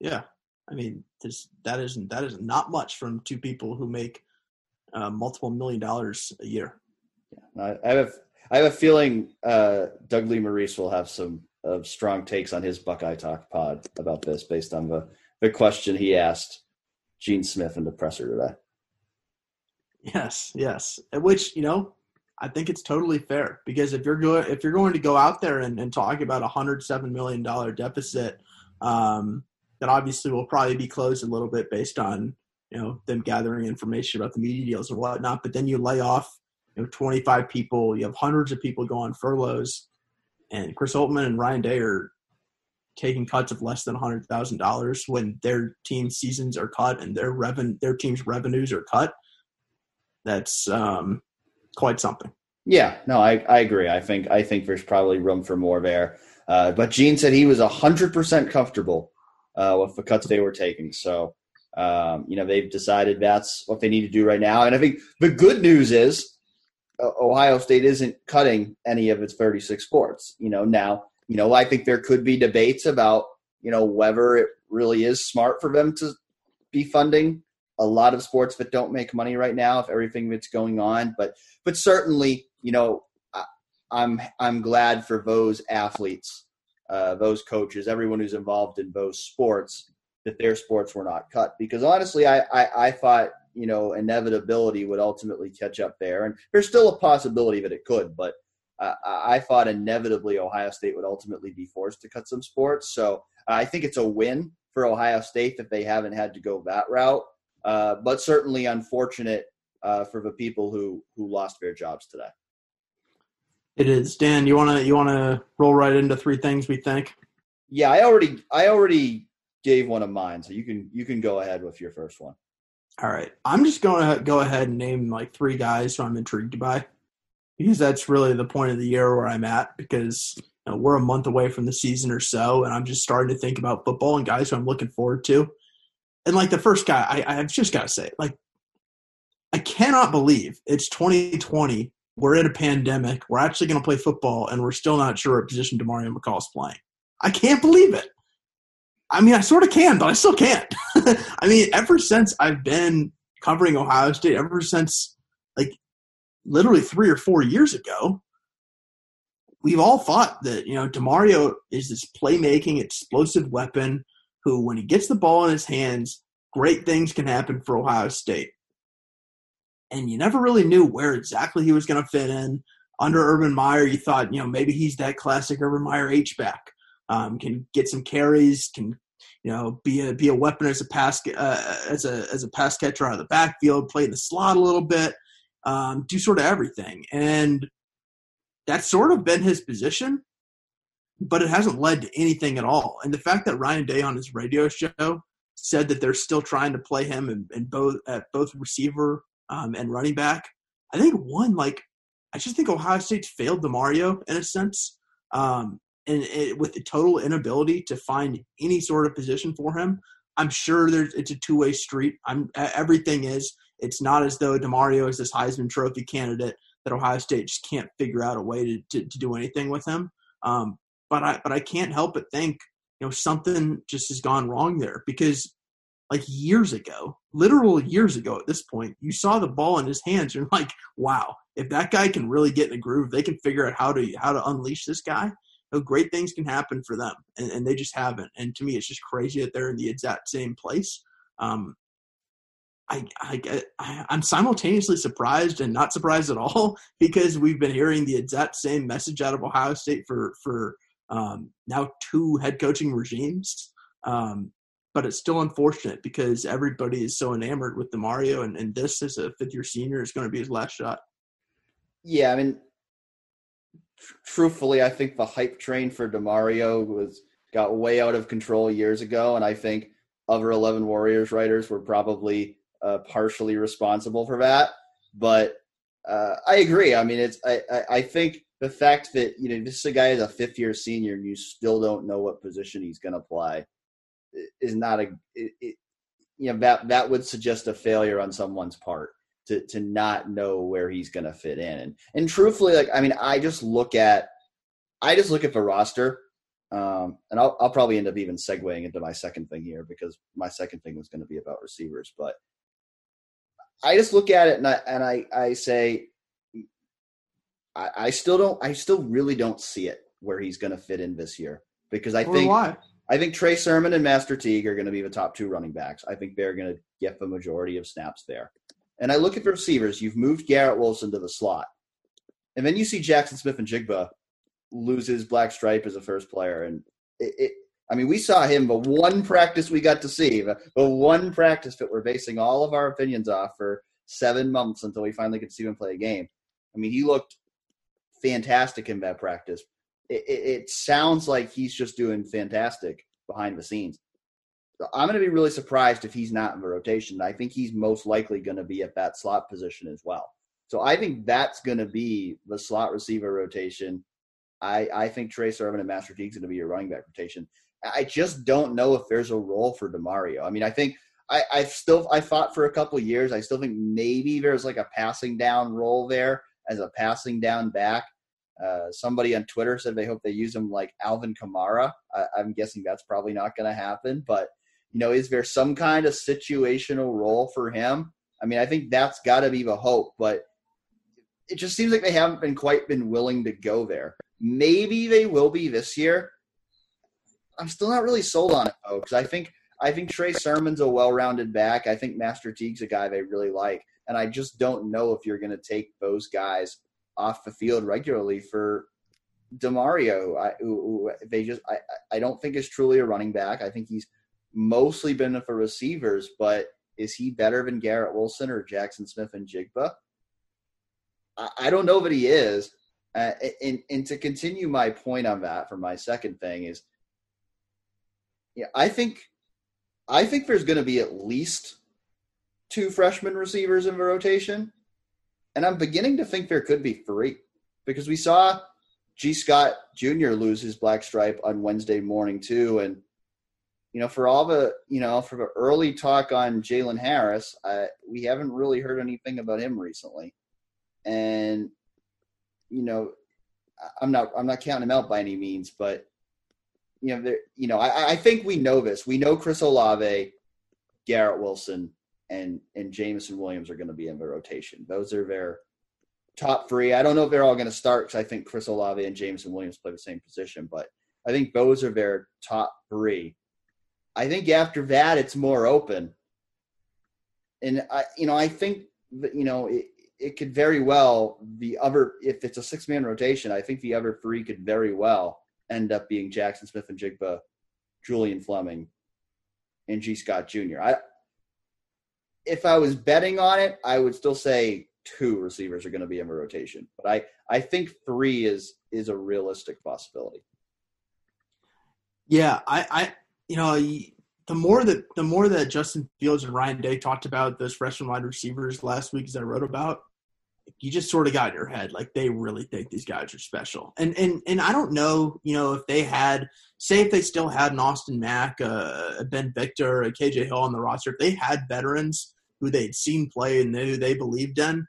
Yeah. I mean, this, that isn't that is not much from two people who make uh, multiple million dollars a year. Yeah, I have I have a feeling uh, Doug Lesmerises will have some uh, strong takes on his Buckeye Talk pod about this, based on the the question he asked Gene Smith in the presser today. Yes, yes. Which you know, I think it's totally fair because if you're going if you're going to go out there and, and talk about a hundred seven million dollar deficit, um, that obviously will probably be closed a little bit based on you know them gathering information about the media deals and whatnot. But then you lay off you know 25 people, you have hundreds of people go on furloughs, and Chris Holtmann and Ryan Day are taking cuts of less than hundred thousand dollars when their team seasons are cut and their reven their team's revenues are cut. That's um, quite something. Yeah, no, I, I agree. I think I think there's probably room for more there. Uh, but Gene said he was hundred percent comfortable uh, with the cuts they were taking. So um, you know they've decided that's what they need to do right now. And I think the good news is Ohio State isn't cutting any of its 36 sports. You know now you know I think there could be debates about you know whether it really is smart for them to be funding a lot of sports that don't make money right now if everything that's going on but but certainly you know I, i'm i'm glad for those athletes uh, those coaches everyone who's involved in those sports that their sports were not cut because honestly I, I i thought you know inevitability would ultimately catch up there and there's still a possibility that it could but I thought inevitably Ohio State would ultimately be forced to cut some sports. So I think it's a win for Ohio State that they haven't had to go that route. Uh, but certainly unfortunate uh, for the people who who lost their jobs today. It is. Dan, you wanna you wanna roll right into three things we think? Yeah, I already I already gave one of mine, so you can you can go ahead with your first one. All right, I'm just going to go ahead and name like three guys who I'm intrigued by, because that's really the point of the year where I'm at. Because you know, we're a month away from the season or so, and I'm just starting to think about football and guys who I'm looking forward to and like the first guy, I, I've just got to say, like, I cannot believe it's 2020. We're in a pandemic. We're actually going to play football, and we're still not sure what position Demario McCall is playing. I can't believe it. I mean, I sort of can, but I still can't. *laughs* I mean, ever since I've been covering Ohio State, ever since like literally three or four years ago, we've all thought that you know Demario is this playmaking, explosive weapon who, when he gets the ball in his hands, great things can happen for Ohio State. And you never really knew where exactly he was going to fit in. Under Urban Meyer, you thought, you know, maybe he's that classic Urban Meyer H back. Um, can get some carries, can you know be a be a weapon as a pass uh, as a as a pass catcher out of the backfield, play in the slot a little bit, um, do sort of everything. And that's sort of been his position but it hasn't led to anything at all. And the fact that Ryan Day on his radio show said that they're still trying to play him in, in both at both receiver um, and running back, I think one like I just think Ohio State's failed Demario in a sense, um, and it, with the total inability to find any sort of position for him. I'm sure there's it's a two way street. I'm everything is. It's not as though Demario is this Heisman Trophy candidate that Ohio State just can't figure out a way to, to, to do anything with him. Um, but I but I can't help but think you know something just has gone wrong there because like years ago, literal years ago at this point, you saw the ball in his hands. You're like, wow, if that guy can really get in a groove, they can figure out how to how to unleash this guy. You know, great things can happen for them, and, and they just haven't. And to me, it's just crazy that they're in the exact same place. Um, I, I, I, I am simultaneously surprised and not surprised at all *laughs* because we've been hearing the exact same message out of Ohio State for for um, now two head coaching regimes. Um, but it's still unfortunate because everybody is so enamored with Demario, and, and this as a fifth year senior is going to be his last shot. Yeah, I mean, tr- truthfully, I think the hype train for Demario was got way out of control years ago, and I think other Eleven Warriors writers were probably uh, partially responsible for that. But uh, I agree. I mean, it's I, I, I think the fact that you know this is a guy is a fifth year senior and you still don't know what position he's going to play is not a it, it, you know that that would suggest a failure on someone's part to to not know where he's going to fit in and and truthfully like I mean I just look at I just look at the roster Um, and I'll, I'll probably end up even segueing into my second thing here because my second thing was going to be about receivers. But I just look at it and I and I, I say I, I still don't I still really don't see it where he's going to fit in this year because I Or think why? I think Trey Sermon and Master Teague are going to be the top two running backs. I think they're going to get the majority of snaps there. And I look at the receivers. You've moved Garrett Wilson to the slot, and then you see Jaxon Smith-Njigba lose his black stripe as a first player. And it, it I mean, we saw him the one practice we got to see, the, the one practice that we're basing all of our opinions off for seven months until we finally could see him play a game. I mean, he looked fantastic in that practice. It, it, sounds like he's just doing fantastic behind the scenes. I'm going to be really surprised if he's not in the rotation. I think he's most likely going to be at that slot position as well. So I think that's going to be the slot receiver rotation. I, I think Trey Sermon and Master Teague's going to be your running back rotation. I just don't know if there's a role for Demario. I mean, I think I, I still I thought for a couple years. I still think maybe there's like a passing down role there as a passing down back. Uh, somebody on Twitter said they hope they use him like Alvin Kamara. I, I'm guessing that's probably not going to happen. But you know, is there some kind of situational role for him? I mean, I think that's got to be the hope. But it just seems like they haven't been quite been willing to go there. Maybe they will be this year. I'm still not really sold on it though, because I think I think Trey Sermon's a well-rounded back. I think Master Teague's a guy they really like, and I just don't know if you're going to take those guys off the field regularly for Demario. I, they just I I don't think is truly a running back. I think he's mostly been for receivers, but is he better than Garrett Wilson or Jaxon Smith-Njigba? I, I don't know that he is. Uh, and, and to continue my point on that for my second thing is, yeah, I think I think there's going to be at least two freshman receivers in the rotation, and I'm beginning to think there could be three because we saw Gee Scott Jr. lose his black stripe on Wednesday morning too, and you know for all the you know for the early talk on Jalen Harris, I, we haven't really heard anything about him recently, and you know I'm not I'm not counting him out by any means, but you know, there, you know, I, I think we know this. We know Chris Olave, Garrett Wilson, and and Jameson Williams are going to be in the rotation. Those are their top three. I don't know if they're all going to start because I think Chris Olave and Jameson Williams play the same position, but I think those are their top three. I think after that, it's more open, and I, you know, I think that you know it, it could very well the other if it's a six man rotation. I think the other three could very well end up being Jaxon Smith-Njigba, Julian Fleming, and Gee Scott Jr. I if I was betting on it, I would still say two receivers are going to be in rotation, but I I think three is is a realistic possibility. Yeah, I, I you know the more that the more that Justin Fields and Ryan Day talked about those freshman wide receivers last week, as I wrote about, you just sort of got in your head like they really think these guys are special. And and and I don't know, you know, if they had say if they still had an Austin Mack, uh, Ben Victor, a KJ Hill on the roster, if they had veterans who they'd seen play and who they believed in,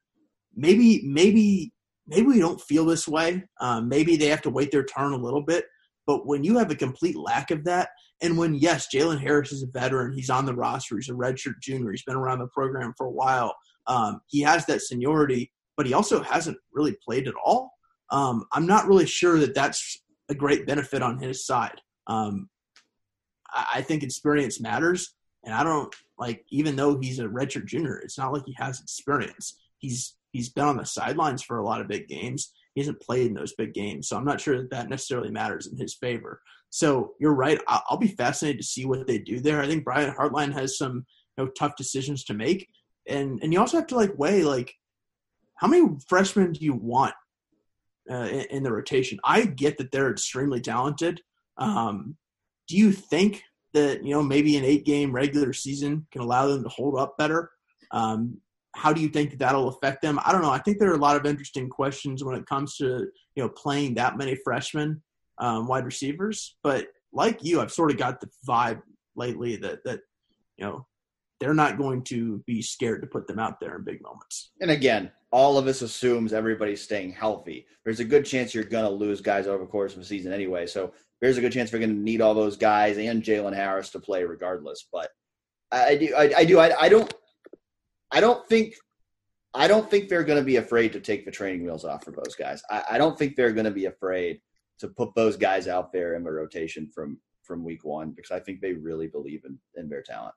maybe maybe maybe we don't feel this way. Um, maybe they have to wait their turn a little bit. But when you have a complete lack of that, and when yes, Jalen Harris is a veteran, he's on the roster, he's a redshirt junior, he's been around the program for a while. Um, he has that seniority but he also hasn't really played at all. Um, I'm not really sure that that's a great benefit on his side. Um, I, think experience matters, and I don't like even though he's a redshirt junior, it's not like he has experience. He's he's been on the sidelines for a lot of big games. He hasn't played in those big games, so I'm not sure that that necessarily matters in his favor. So you're right. I'll, I'll be fascinated to see what they do there. I think Brian Hartline has some you know, tough decisions to make, and and you also have to like weigh like how many freshmen do you want uh, in, in, the rotation? I get that they're extremely talented. Um, do you think that you know maybe an eight-game regular season can allow them to hold up better? Um, how do you think that that'll affect them? I don't know. I think there are a lot of interesting questions when it comes to you know playing that many freshmen um, wide receivers. But like you, I've sort of got the vibe lately that that you know they're not going to be scared to put them out there in big moments. And again, all of us assumes everybody's staying healthy. There's a good chance you're going to lose guys over the course of a season anyway. So there's a good chance we're going to need all those guys and Jalen Harris to play regardless. But I, do, I, I do, I, I don't, I don't think, I don't think they're going to be afraid to take the training wheels off for those guys. I, I don't think they're going to be afraid to put those guys out there in the rotation from from week one because I think they really believe in in their talent.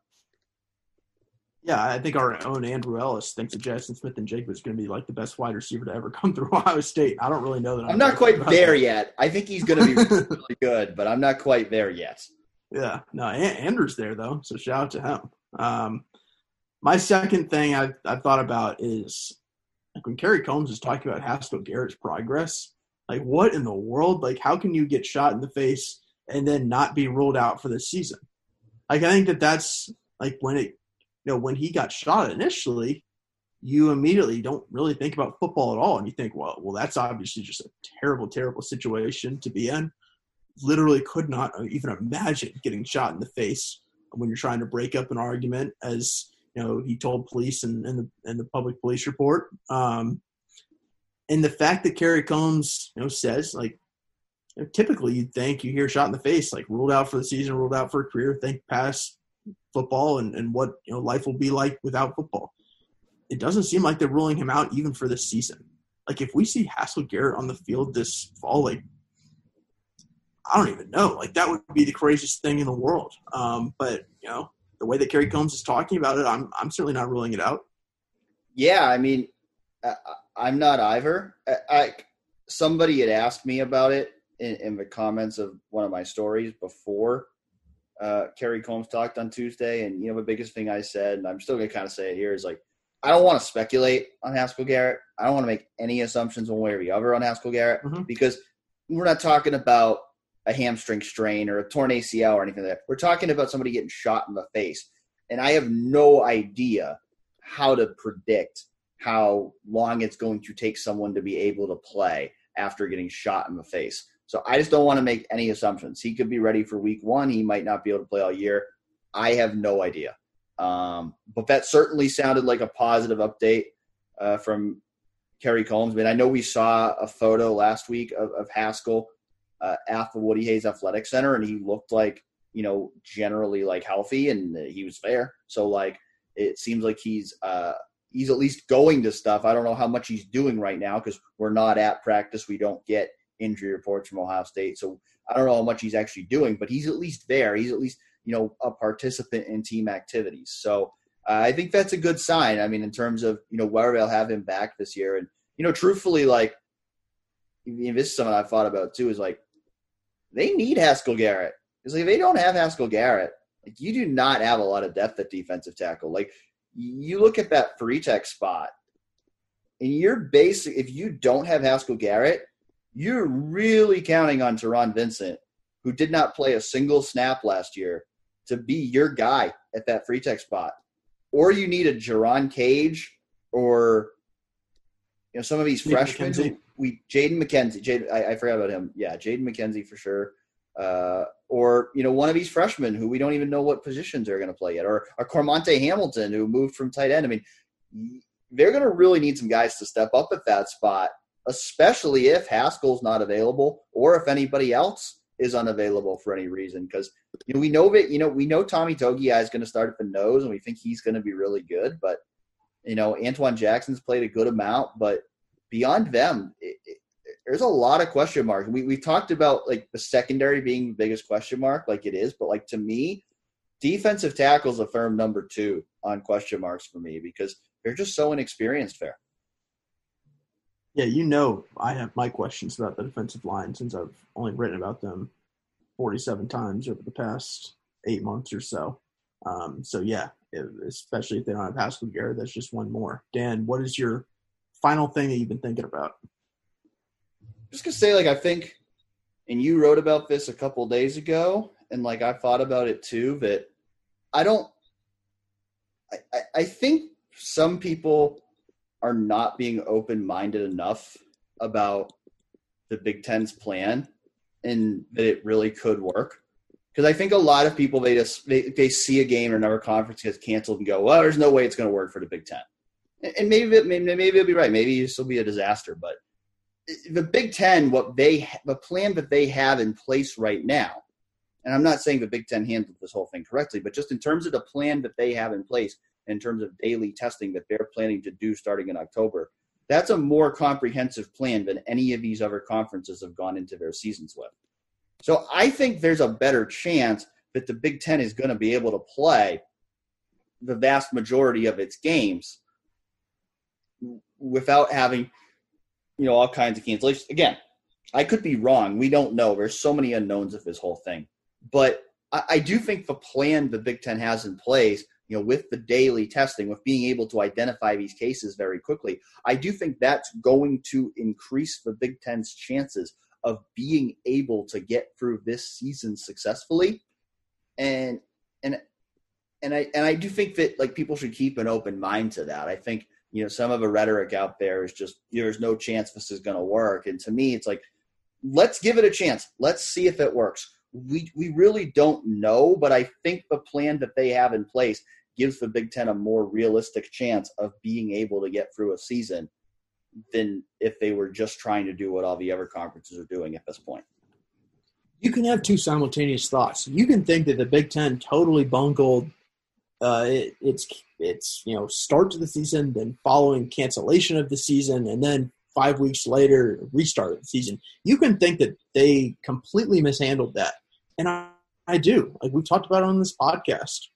Yeah, I think our own Andrew Ellis thinks that Jaxon Smith-Njigba is going to be like the best wide receiver to ever come through *laughs* Ohio State. I don't really know that. I'm, I'm not quite there that. yet. I think he's going to be *laughs* really good, but I'm not quite there yet. Yeah, no, Andrew's there though, so shout out to him. Um, my second thing I've, I've thought about is like when Kerry Coombs is talking about Haskell Garrett's progress. Like, what in the world? Like, how can you get shot in the face and then not be ruled out for the season? Like, I think that that's like when it you know, when he got shot initially, you immediately don't really think about football at all, and you think, well, well, that's obviously just a terrible, terrible situation to be in. Literally, could not even imagine getting shot in the face when you're trying to break up an argument, as you know, he told police in, in the in the public police report. Um, and the fact that Kerry Coombs, you know, says like typically you'd think you hear shot in the face, like ruled out for the season, ruled out for a career, think pass football and, and what you know life will be like without football. It doesn't seem like they're ruling him out even for this season. Like if we see Haskell Garrett on the field this fall, like I don't even know. Like that would be the craziest thing in the world. Um, but you know, the way that Kerry Coombs is talking about it, I'm I'm certainly not ruling it out. Yeah, I mean, I'm not either. I, I somebody had asked me about it in, in, the comments of one of my stories before uh, Kerry Coombs talked on Tuesday, and you know the biggest thing I said, and I'm still gonna kind of say it here, is like I don't want to speculate on Haskell Garrett. I don't want to make any assumptions one way or the other on Haskell Garrett mm-hmm. because we're not talking about a hamstring strain or a torn ACL or anything like that. We're talking about somebody getting shot in the face, and I have no idea how to predict how long it's going to take someone to be able to play after getting shot in the face. So I just don't want to make any assumptions. He could be ready for week one. He might not be able to play all year. I have no idea. Um, but that certainly sounded like a positive update uh, from Kerry Coombs. I mean, I know we saw a photo last week of, of Haskell uh, at the Woody Hayes Athletic Center, and he looked like, you know, generally like healthy, and he was there. So like, it seems like he's uh, he's at least going to stuff. I don't know how much he's doing right now because we're not at practice. We don't get injury reports from Ohio State. So I don't know how much he's actually doing, but he's at least there. He's at least you know a participant in team activities. So uh, I think that's a good sign. I mean, in terms of you know where they'll have him back this year, and you know, truthfully, like this is something I've thought about too. Is like they need Haskell Garrett because like, if they don't have Haskell Garrett, like you do not have a lot of depth at defensive tackle. Like you look at that free tech spot, and you're basic. If you don't have Haskell Garrett, you're really counting on Taron Vincent, who did not play a single snap last year, to be your guy at that free tech spot. Or you need a Jerron Cage or you know some of these freshmen. Who, we Jaden McKenzie. Jaden, I, I, forgot about him. Yeah, Jaden McKenzie for sure. Uh, or you know one of these freshmen who we don't even know what positions they're going to play yet, or a Cormontae Hamilton who moved from tight end. I mean, they're going to really need some guys to step up at that spot especially if Haskell's not available or if anybody else is unavailable for any reason. Because you know we know that you know we know Tommy Togiai is going to start at the nose, and we think he's going to be really good. But you know Antwuan Jackson's played a good amount, but beyond them, it, it, there's a lot of question marks. We we talked about like the secondary being the biggest question mark, like it is, but like to me, defensive tackles a firm number two on question marks for me because they're just so inexperienced there. Yeah, you know, I have my questions about the defensive line since I've only written about them 47 times over the past eight months or so. Um, so, yeah, especially if they don't have Haskell Garrett, that's just one more. Dan, what is your final thing that you've been thinking about? Just gonna say, like, I think, and you wrote about this a couple days ago, and like I thought about it too. That I don't, I, I, I think some people are not being open minded enough about the Big Ten's plan and that it really could work. Because I think a lot of people they just they, they see a game or another conference gets canceled and go, well, there's no way it's going to work for the Big Ten. and maybe it, maybe maybe it'll be right. Maybe this will be a disaster, but the Big Ten, what they the plan that they have in place right now, and I'm not saying the Big Ten handled this whole thing correctly, but just in terms of the plan that they have in place, in terms of daily testing that they're planning to do starting in October, that's a more comprehensive plan than any of these other conferences have gone into their seasons with. So I think there's a better chance that the Big Ten is going to be able to play the vast majority of its games without having you know all kinds of cancellations. Again, I could be wrong. We don't know. There's so many unknowns of this whole thing, but I, I do think the plan the Big Ten has in place, you know, with the daily testing, with being able to identify these cases very quickly, I do think that's going to increase the Big Ten's chances of being able to get through this season successfully. And and and I and I do think that like people should keep an open mind to that. I think you know some of the rhetoric out there is just there's no chance this is going to work, and to me, it's like let's give it a chance. Let's see if it works. We we really don't know, but I think the plan that they have in place gives the Big Ten a more realistic chance of being able to get through a season than if they were just trying to do what all the other conferences are doing at this point you can have two simultaneous thoughts. You can think that the Big Ten totally bungled uh, it, it's it's you know start to the season, then following cancellation of the season, and then five weeks later restart of the season. You can think that they completely mishandled that, and I, I do. Like we've talked about on this podcast.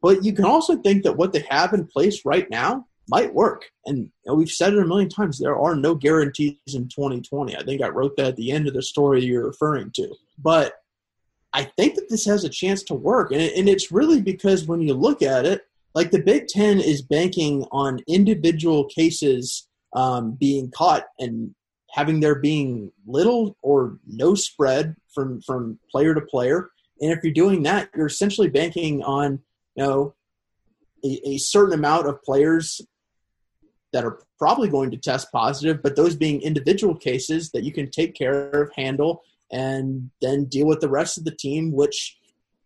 But you can also think that what they have in place right now might work. And we've said it a million times. There are no guarantees in 2020. I think I wrote that at the end of the story you're referring to. But I think that this has a chance to work. And, and it's really because when you look at it, like the Big Ten is banking on individual cases um, being caught and having there being little or no spread from from player to player. And if you're doing that, you're essentially banking on know a, a certain amount of players that are probably going to test positive, but those being individual cases that you can take care of, handle, and then deal with the rest of the team, which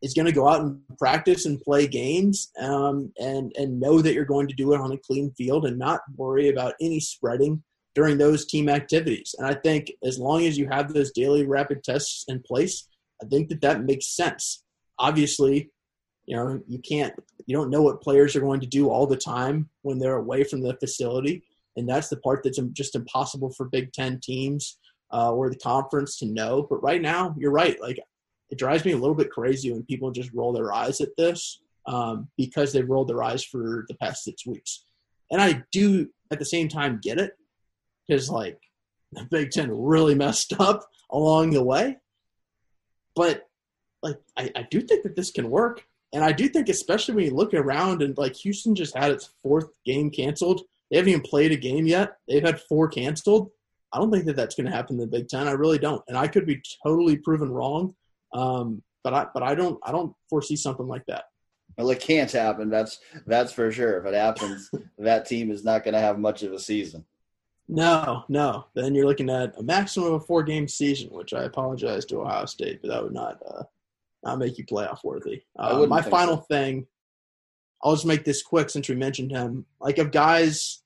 is going to go out and practice and play games um, and and know that you're going to do it on a clean field and not worry about any spreading during those team activities. And I think as long as you have those daily rapid tests in place, I think that that makes sense. Obviously, you know you can't you don't know what players are going to do all the time when they're away from the facility, and that's the part that's just impossible for Big Ten teams uh, or the conference to know. But right now, you're right. Like it drives me a little bit crazy when people just roll their eyes at this um, because they've rolled their eyes for the past six weeks. And I do at the same time get it because like the Big Ten really messed up along the way. But like I, I do think that this can work. And I do think, especially when you look around and like Houston just had its fourth game canceled. They haven't even played a game yet. They've had four canceled. I don't think that that's going to happen in the Big Ten. I really don't, and I could be totally proven wrong. Um, but I but I don't I don't foresee something like that. Well, it can't happen. That's that's for sure. If it happens, *laughs* that team is not going to have much of a season. No, no. Then you're looking at a maximum of a four game season, which I apologize to Ohio State, but that would not uh, not make you playoff worthy. Uh, my final so. thing, I'll just make this quick since we mentioned him. Like of guys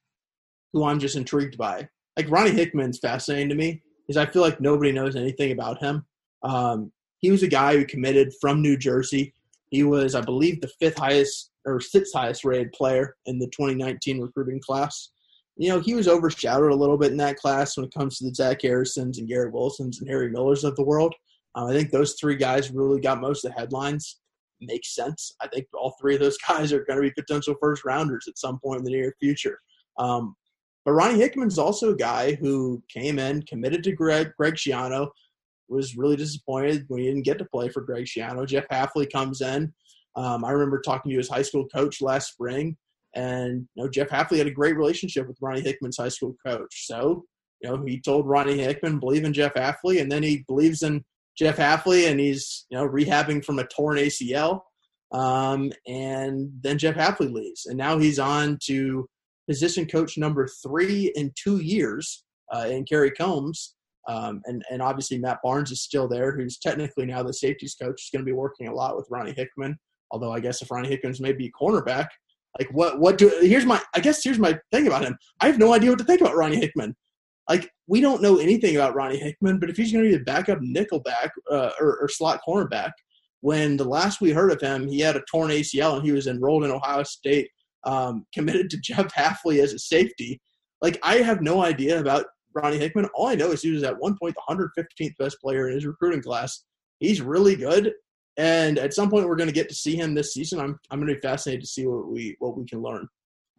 who I'm just intrigued by like Ronnie Hickman's fascinating to me because I feel like nobody knows anything about him. Um, he was a guy who committed from New Jersey. He was, I believe, the fifth highest or sixth highest rated player in the 2019 recruiting class. You know, he was overshadowed a little bit in that class when it comes to the Zach Harrisons and Garrett Wilsons and Harry Millers of the world. Um, I think those three guys really got most of the headlines. Makes sense. I think all three of those *laughs* guys are going to be potential first rounders at some point in the near future. Um, but Ronnie Hickman's also a guy who came in, committed to Greg, Greg Schiano, was really disappointed when he didn't get to play for Greg Schiano. Jeff Hafley comes in. Um, I remember talking to his high school coach last spring, and you know Jeff Hafley had a great relationship with Ronnie Hickman's high school coach. So you know he told Ronnie Hickman believe in Jeff Hafley, and then he believes in Jeff Hafley, and he's you know rehabbing from a torn ACL. Um, and then Jeff Hafley leaves, and now he's on to position coach number three in two years uh, in Kerry Coombs. Um, and, and obviously Matt Barnes is still there, who's technically now the safeties coach. He's going to be working a lot with Ronnie Hickman. Although I guess if Ronnie Hickman's maybe a cornerback, Like what what do here's my I guess here's my thing about him. I have no idea what to think about Ronnie Hickman. Like we don't know anything about Ronnie Hickman, but if he's going to be a backup nickelback uh, or, or slot cornerback, when the last we heard of him, he had a torn ACL and he was enrolled in Ohio State, um, *laughs* committed to Jeff Hafley as a safety. Like I have no idea about Ronnie Hickman. All I know is he was at one point the 115th best player in his recruiting class. He's really good, and at some point we're going to get to see him this season. I'm I'm going to be fascinated to see what we what we can learn.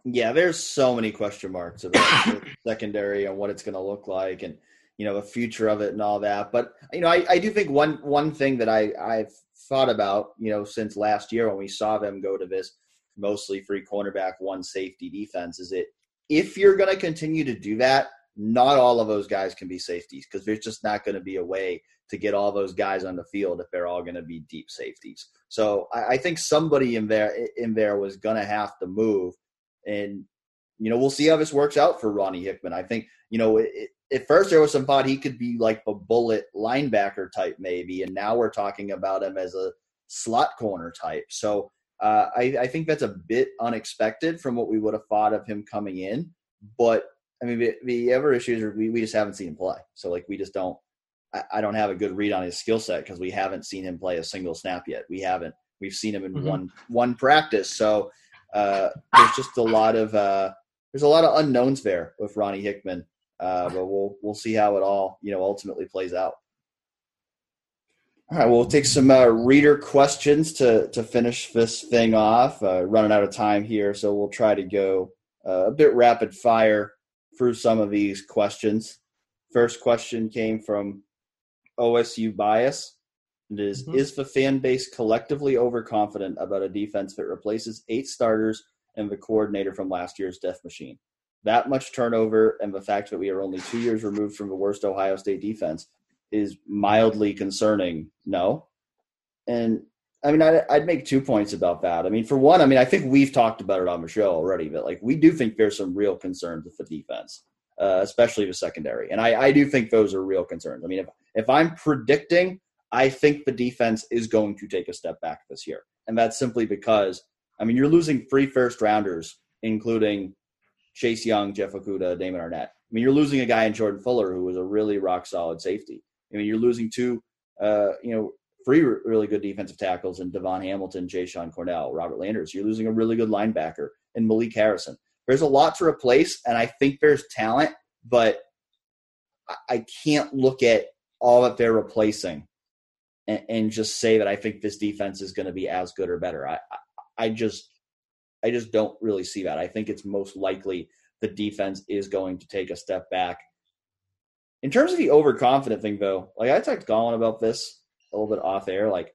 Yeah, there's so many question marks about *coughs* secondary and what it's going to look like, and you know the future of it and all that. But you know, I, I do think one one thing that I I've thought about, you know, since last year when we saw them go to this mostly free cornerback, one safety defense, is it if you're going to continue to do that, not all of those guys can be safeties because there's just not going to be a way to get all those guys on the field if they're all going to be deep safeties. So I, I think somebody in there in there was going to have to move, and you know we'll see how this works out for Ronnie Hickman. I think you know it, at first there was some thought he could be like a bullet linebacker type maybe, and now we're talking about him as a slot corner type. So uh, I, I, think that's a bit unexpected from what we would have thought of him coming in. But I mean, the, the other issues are we, we just haven't seen him play. So like we just don't. I, I don't have a good read on his skill set because we haven't seen him play a single snap yet. We haven't. We've seen him in mm-hmm. one one practice. So uh, there's just a lot of uh, there's a lot of unknowns there with Ronnie Hickman. Uh, but we'll we'll see how it all you know ultimately plays out. All right, we'll take some uh, reader questions to to finish this thing off. Uh, running out of time here, so we'll try to go uh, a bit rapid fire through some of these questions. First question came from OSU bias. It is, mm-hmm. is the fan base collectively overconfident about a defense that replaces eight starters and the coordinator from last year's death machine? That much turnover and the fact that we are only two years removed from the worst Ohio State defense is mildly concerning. No. And I mean, I'd, I'd, make two points about that. I mean, for one, I mean, I think we've talked about it on the show already, but like we do think there's some real concerns with the defense, uh, especially the secondary. And I, I do think those are real concerns. I mean, if, if I'm predicting, I think the defense is going to take a step back this year. And that's simply because, I mean, you're losing three first rounders, including Chase Young, Jeff Okudah, Damon Arnette. I mean, you're losing a guy in Jordan Fuller who was a really rock solid safety. I mean, you're losing two, uh, you know, three really good defensive tackles in DaVon Hamilton, Jashon Cornell, Robert Landers. You're losing a really good linebacker in Malik Harrison. There's a lot to replace, and I think there's talent, but I can't look at all that they're replacing and, and just say that I think this defense is going to be as good or better. I, I just, I just don't really see that. I think it's most likely the defense is going to take a step back in terms of the overconfident thing, though, like I talked to Colin about this a little bit off air. Like,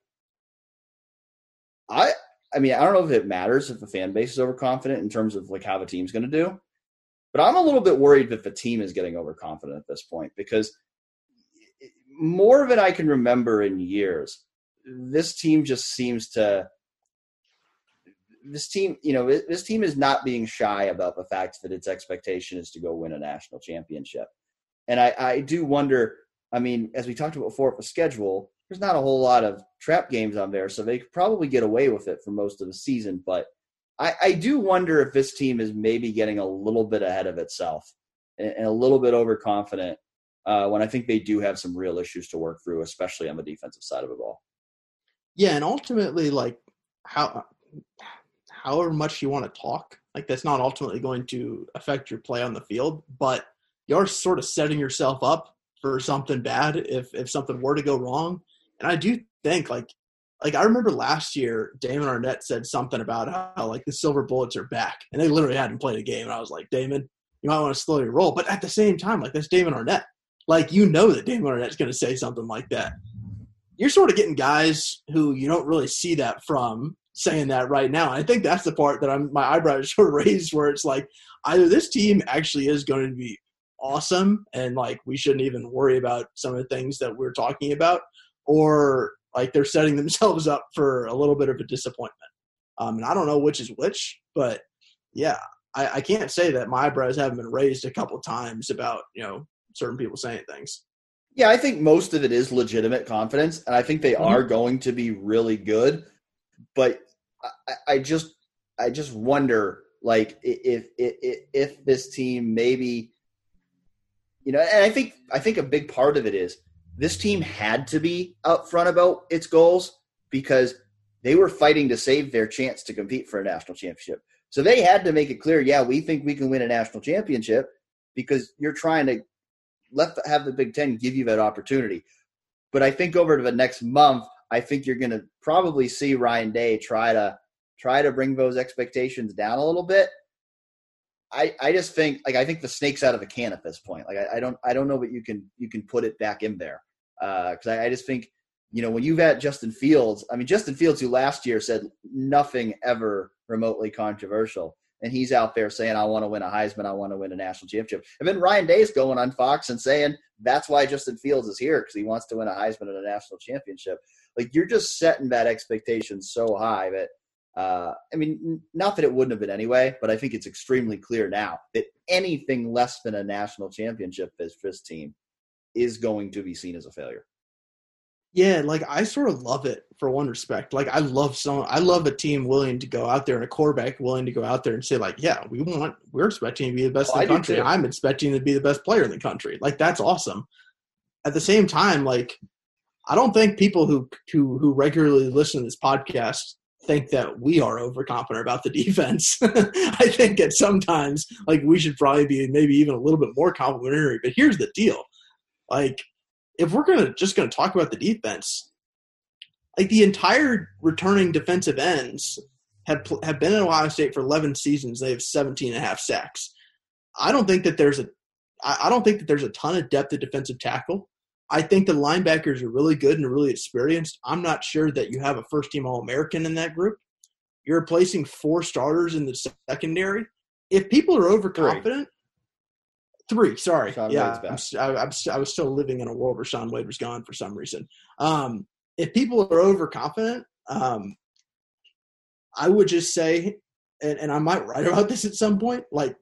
I, I mean, I don't know if it matters if the fan base is overconfident in terms of like how the team's going to do, but I'm a little bit worried that the team is getting overconfident at this point because more than I can remember in years. This team just seems to. This team, you know, this team is not being shy about the fact that its expectation is to go win a national championship. And I, I do wonder, I mean, as we talked about before the schedule, there's not a whole lot of trap games on there, so they could probably get away with it for most of the season. But I, I do wonder if this team is maybe getting a little bit ahead of itself and, and a little bit overconfident uh, when I think they do have some real issues to work through, especially on the defensive side of the ball. Yeah, and ultimately, like how however much you want to talk, like that's not ultimately going to affect your play on the field, but you're sort of setting yourself up for something bad if if something were to go wrong. And I do think like like I remember last year Damon Arnette said something about how, how like the silver bullets are back. And they literally hadn't played a game. And I was like, Damon, you might want to slow your roll. But at the same time, like that's Damon Arnette. Like you know that Damon Arnette's gonna say something like that. You're sort of getting guys who you don't really see that from saying that right now. I think that's the part that I'm my eyebrows *laughs* sort of raised where it's like either this team actually is going to be awesome and like we shouldn't even worry about some of the things that we're talking about or like they're setting *laughs* themselves up for a little bit of a disappointment um, and i don't know which is which but yeah I, I can't say that my eyebrows haven't been raised a couple times about you know certain people saying things yeah i think most of it is legitimate confidence and i think they mm-hmm. are going to be really good but I, I just I just wonder, like, if if if this team maybe, you know, and I think I think a big part of it is this team had to be upfront about its goals because they were fighting to save their chance to compete for a national championship. So they had to make it clear, yeah, we think we can win a national championship because you're trying to let have the Big Ten give you that opportunity. But I think over the next month, I think you're going to probably see Ryan Day try to try to bring those expectations down a little bit. I, I just think like I think the snake's out of the can at this point. Like I, I don't I don't know what you can you can put it back in there because uh, I, I just think you know when you've had Justin Fields. I mean Justin Fields who last year said nothing ever remotely controversial and he's out there saying, I want to win a Heisman, I want to win a national championship. And then Ryan Day's going on Fox and saying that's why Justin Fields is here because he wants to win a Heisman and a national championship. Like you're just setting that expectation so high that uh, I mean, not that it wouldn't have been anyway, but I think it's extremely clear now that anything less than a national championship for this team is going to be seen as a failure. Yeah, like I sort of love it for one respect. Like I love some I love a team willing to go out there and a quarterback willing to go out there and say, like, yeah, we want we're expecting to be the best oh, in the country. I'm expecting to be the best player in the country. Like that's awesome. At the same time, like I don't think people who who who regularly listen to this podcast think that we are overconfident about the *laughs* defense. I think at sometimes like we should probably be maybe even a little bit more complimentary. But here's the deal. Like if we're gonna just gonna talk about the defense, like the entire returning defensive ends have have been in Ohio State for 11 seasons. They have 17 and a half sacks. I don't think that there's a I don't think that there's a ton of depth at defensive tackle. I think the linebackers are really good and really experienced. I'm not sure that you have a first team All American in that group. You're replacing four starters in the secondary. If people are overconfident, Three, sorry. Shaun yeah, I'm, I, I'm, I was still living in a world where Shaun Wade was gone for some reason. Um, if people are overconfident, um, I would just say, and, and I might write about this at some point, like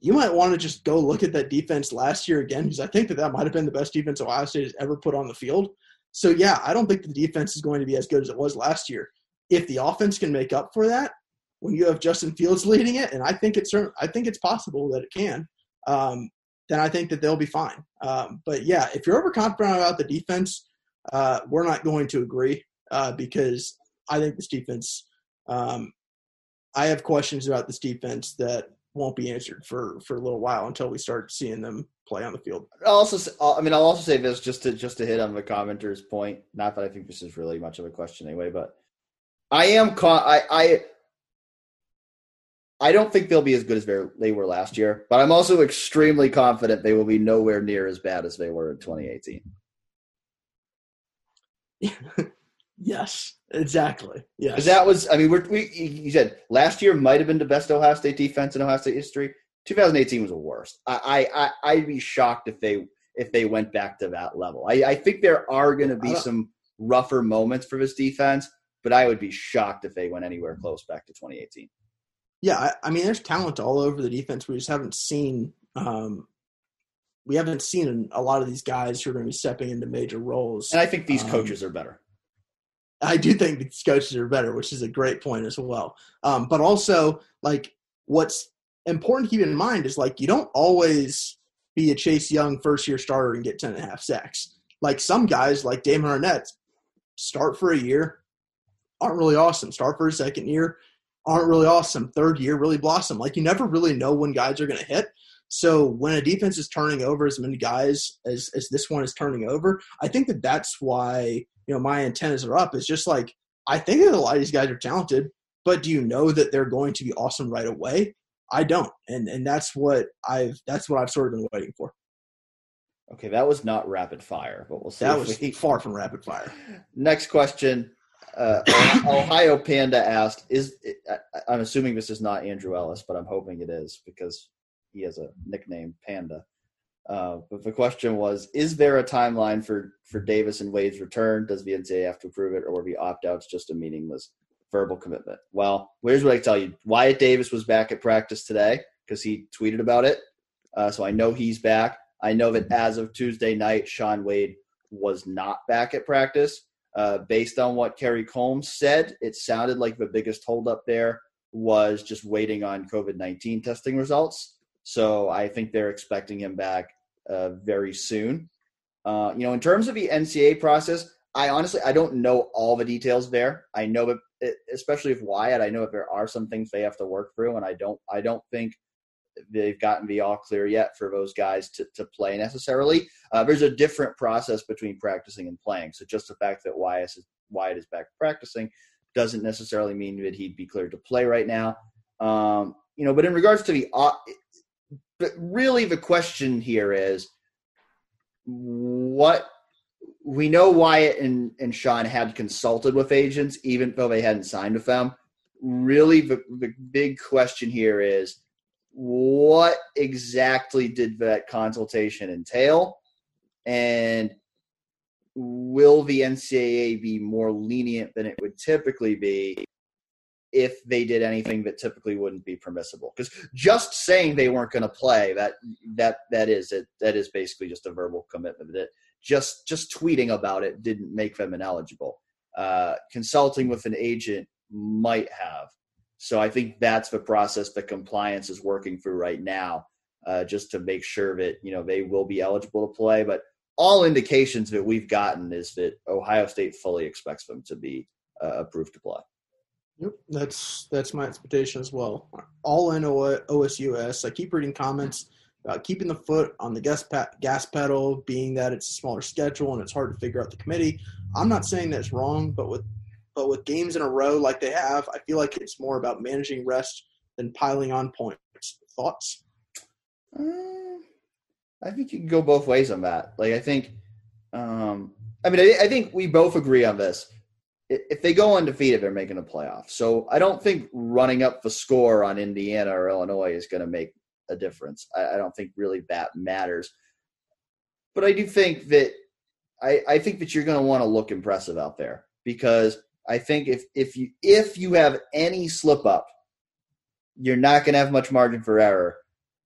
you might want to just go look at that defense last year again because I think that that might have been the best defense Ohio State has ever put on the field. So yeah, I don't think the defense is going to be as good as it was last year. If the offense can make up for that, when you have Justin Fields leading it, and I think it's I think it's possible that it can um, then I think that they'll be fine. Um, but yeah, if you're overconfident about the defense, uh, we're not going to agree uh, because I think this defense. Um, I have questions about this defense that won't be answered for for a little while until we start seeing them play on the field. I'll also, I mean, I'll also say this just to just to hit on the commenter's point. Not that I think this is really much of a question anyway, but I am. I I I don't think they'll be as good as they were last year, but I'm also extremely confident they will be nowhere near as bad as they were in 2018. *laughs* yes, exactly. Yes, that was. I mean, we're, we you said last year might have been the best Ohio State defense in Ohio State history. 2018 was the worst. I, I, I would be shocked if they if they went back to that level. I, I think there are going to be some rougher moments for this defense, but I would be shocked if they went anywhere close back to 2018. Yeah, I, I mean, there's talent all over the defense. We just haven't seen. Um, we haven't seen a lot of these guys who are going to be stepping into major roles. And I think these um, coaches are better. I do think these coaches are better, which is a great point as well. Um, but also, like, what's important to keep in mind is like you don't always be a Chase Young first year starter and get 10 and a half sacks. Like some guys, like Damon Arnette, start for a year, aren't really awesome. Start for a second year, aren't really awesome. Third year really blossom. Like you never really know when guys are going to hit. So when a defense is turning over as many guys as as this one is turning over, I think that that's why you know my antennas are up. Is just like I think that a lot of these guys are talented, but do you know that they're going to be awesome right away? I don't, and and that's what I've that's what I've sort of been waiting for. Okay, that was not rapid fire, but we'll see. That was we... far from rapid fire. *laughs* Next question uh, Ohio Panda asked, "Is I'm assuming this is not Andrew Ellis, but I'm hoping it is because he has a nickname Panda." Uh, but the question was, is there a timeline for for Davis and Wade's return? Does the NCAA have to approve it, or will the opt outs just a meaningless verbal commitment? Well, here's what I tell you: Wyatt Davis was back at practice today because he tweeted about it, uh, so I know he's back. I know that as of Tuesday night, Shaun Wade was not back at practice. Uh, based on what Kerry Coombs said, it sounded like the biggest holdup there was just waiting on COVID 19 testing results. So I think they're expecting him back uh, very soon. Uh, you know, in terms of the NCAA process, I honestly I don't know all the details there. I know that, especially if Wyatt, I know that there are some things they have to work through, and I don't I don't think they've gotten the all clear yet for those guys to, to play necessarily. Uh, there's a different process between practicing and playing. So just the fact that Wyatt is, Wyatt is back practicing doesn't necessarily mean that he'd be cleared to play right now. Um, you know, but in regards to the, uh, but really the question here is what we know Wyatt and, and Shaun had consulted with agents, even though they hadn't signed with them. Really, the, the big question here is what exactly did that consultation entail? And will the NCAA be more lenient than it would typically be if they did anything that typically wouldn't be permissible? Because just saying they weren't going to play that that that is it that is basically just a verbal commitment. That just just tweeting about it didn't make them ineligible. Uh, consulting with an agent might have. So I think that's the process that compliance is working through right now, uh, just to make sure that you know they will be eligible to play. But all indications that we've gotten is that Ohio State fully expects them to be uh, approved to play. Yep, that's that's my expectation as well. All in OSUS. I keep reading comments about keeping the foot on the gas, gas pedal, being that it's a smaller schedule and it's hard to figure out the committee. I'm not saying that's wrong, but with but with games in a row like they have, I feel like it's more about managing rest than piling on points. Thoughts? Uh, I think you can go both ways on that. Like I think, um, I mean, I, I think we both agree on this. If they go undefeated, they're making a playoff. So I don't think running up the score on Indiana or Illinois is going to make a difference. I, I, don't think really that matters. But I do think that I, I think that you're going to want to look impressive out there because I think if if you if you have any slip up, you're not going to have much margin for error.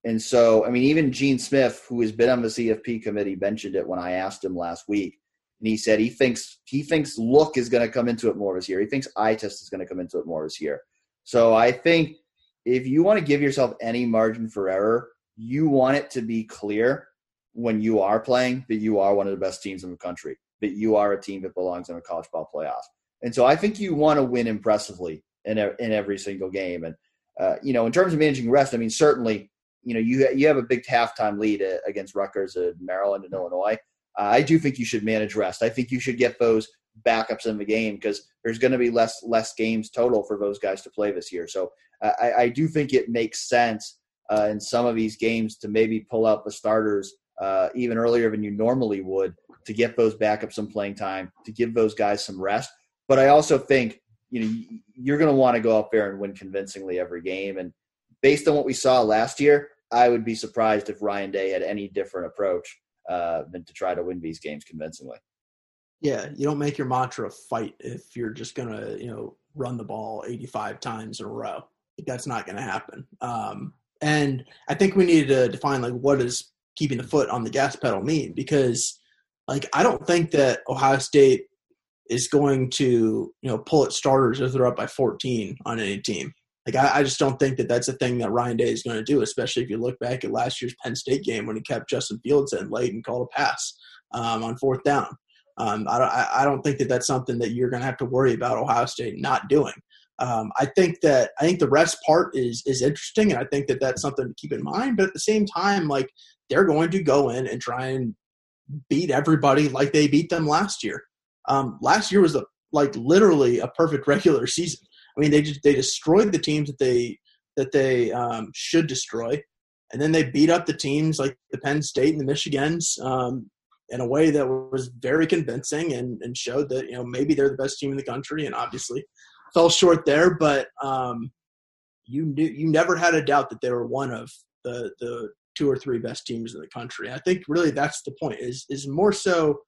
And so, I mean, even Gene Smith, who has been on the CFP committee, mentioned it when I asked him last week, and he said he thinks he thinks look is going to come into it more this year. He thinks eye test is going to come into it more this year. So I think if you want to give yourself any margin for error, you want it to be clear when you are playing that you are one of the best teams in the country, that you are a team that belongs in a college ball playoff. And so I think you want to win impressively in in every single game. And uh, you know, in terms of managing rest, I mean, certainly, you know, you you have a big halftime lead uh, against Rutgers, and Maryland, and Illinois. Uh, I do think you should manage rest. I think you should get those backups in the game because there's going to be less less games total for those guys to play this year. So I, I do think it makes sense uh, in some of these games to maybe pull out the starters uh, even earlier than you normally would to get those backups some playing time, to give those guys some rest. But I also think you know you're going to want to go up there and win convincingly every game. And based on what we saw last year, I would be surprised if Ryan Day had any different approach uh, than to try to win these games convincingly. Yeah, you don't make your mantra fight if you're just going to you know run the ball 85 times in a row. That's not going to happen. Um, and I think we need to define like what does keeping the foot on the gas pedal mean because like I don't think that Ohio State is going to you know pull at starters if they're up by 14 on any team. Like I, I just don't think that that's a thing that Ryan Day is going to do, especially if you look back at last year's Penn State game when he kept Justin Fields in late and called a pass um, on fourth down. Um, I, don't, I don't think that that's something that you're going to have to worry about Ohio State not doing. Um, I think that I think the rest part is is interesting, and I think that that's something to keep in mind. But at the same time, like they're going to go in and try and beat everybody like they beat them last year. Um, last year was a, like literally a perfect *laughs* regular season. I mean, they just they destroyed the teams that they that they um, should destroy, and then they beat up the teams like the Penn State and the Michigans um, in a way that was very convincing and, and showed that you know maybe they're the best team in the country, and obviously fell short there, but um, you knew you never had a doubt that they were one of the the two or three best teams in the country. I think really that's the point is is more so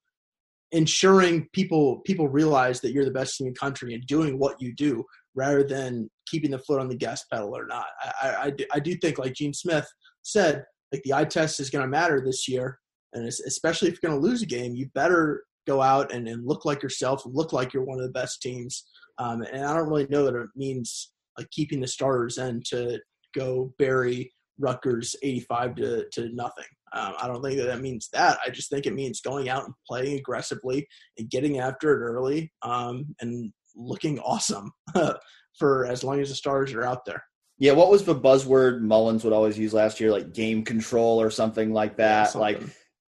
ensuring people people realize that you're the best team in the country and doing what you do rather than keeping the foot on the gas pedal or not. I, I, I do think, like Gene Smith said, like the eye test is going to matter this year, and especially if you're going to lose a game, you better go out and, and look like yourself, look like you're one of the best teams. Um, and I don't really know that it means like keeping the starters in to go bury Rutgers 85 to, to nothing. Um, I don't think that that means that. I just think it means going out and playing aggressively and getting after it early um, and looking awesome *laughs* for as long as the stars are out there. Yeah, what was the buzzword Mullins would always use last year? Like game control or something like that. Something. Like,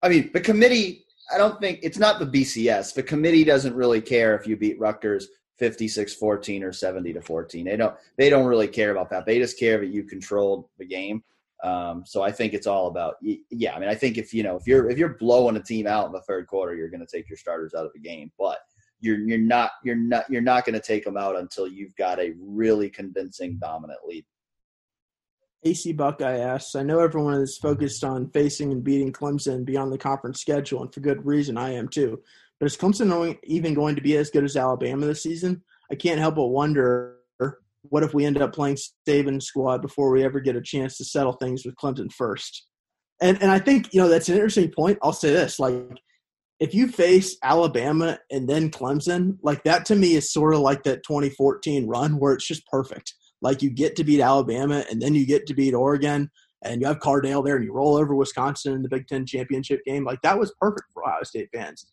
I mean, the committee, I don't think it's not the BCS. The committee doesn't really care if you beat Rutgers 56 14 or 70 to 14. They don't, they don't really care about that. They just care that you controlled the game. Um, so I think it's all about, yeah. I mean, I think if you know if you're if you're blowing a team out in the third quarter, you're going to take your starters out of the game. But you're you're not you're not you're not going to take them out until you've got a really convincing dominant lead. AC Buckeye asks, I know everyone is focused on facing and beating Clemson beyond the conference schedule, and for good reason. I am too. But is Clemson even going to be as good as Alabama this season? I can't help but wonder what if we end up playing Saban's squad before we ever get a chance to settle things with Clemson first? And and I think you know that's an interesting point. I'll say this: like if you face Alabama and then Clemson, like that to me is sort of like that 2014 run where it's just perfect. Like you get to beat Alabama and then you get to beat Oregon and you have Cardale there and you roll over Wisconsin in the Big Ten championship game. Like that was perfect for Ohio State fans.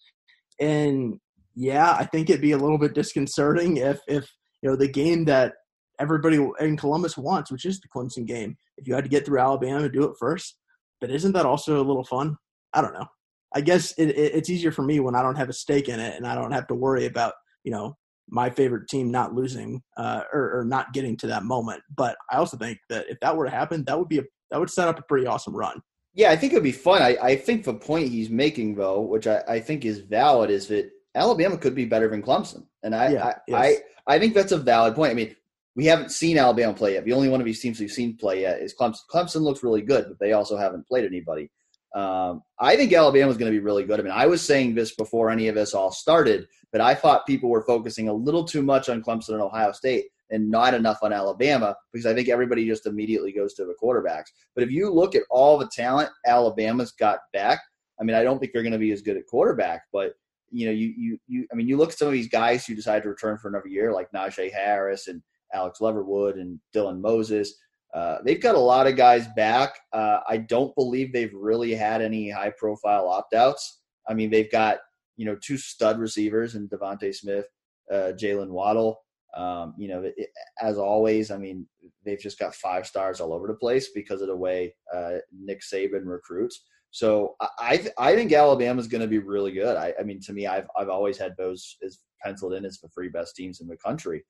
And yeah, I think it'd be a little bit disconcerting if if you know the game that everybody in Columbus wants, which is the Clemson game. If you had to get through Alabama, to do it first. But isn't that also a little fun? I don't know. I guess it, it, it's easier for me when I don't have a stake in it and I don't have to worry about you know my favorite team not losing uh, or, or, not getting to that moment. But I also think that if that were to happen, that would be a that would set up a pretty awesome run. Yeah, I think it'd be fun. I, I think the point he's making though, which I, I think is valid, is that Alabama could be better than Clemson, and I yeah, I, yes. I I think that's a valid point. I mean, we haven't seen Alabama play yet. The only one of these teams we've seen play yet is Clemson. Clemson looks really good, but they also haven't played anybody. Um, I think Alabama is going to be really good. I mean, I was saying this before any of this all started, but I thought people were focusing a little too much on Clemson and Ohio State and not enough on Alabama because I think everybody just immediately goes to the quarterbacks. But if you look at all the talent Alabama's got back, I mean, I don't think they're going to be as good at quarterback, but you know, you you you I mean, you look at some of these guys who decide to return for another year, like Najee Harris and Alex Leatherwood and Dylan Moses. Uh, they've got a lot of guys back. Uh, I don't believe they've really had any high profile opt outs. I mean, they've got, you know, two stud receivers in DeVonta Smith, uh, Jaylen Waddle. Um, you know, it, as always, I mean, they've just got five stars all over the place because of the way uh, Nick Saban recruits. So I I think Alabama is going to be really good. I, I, mean, to me, I've I've always had those as penciled in as the three best teams in the country,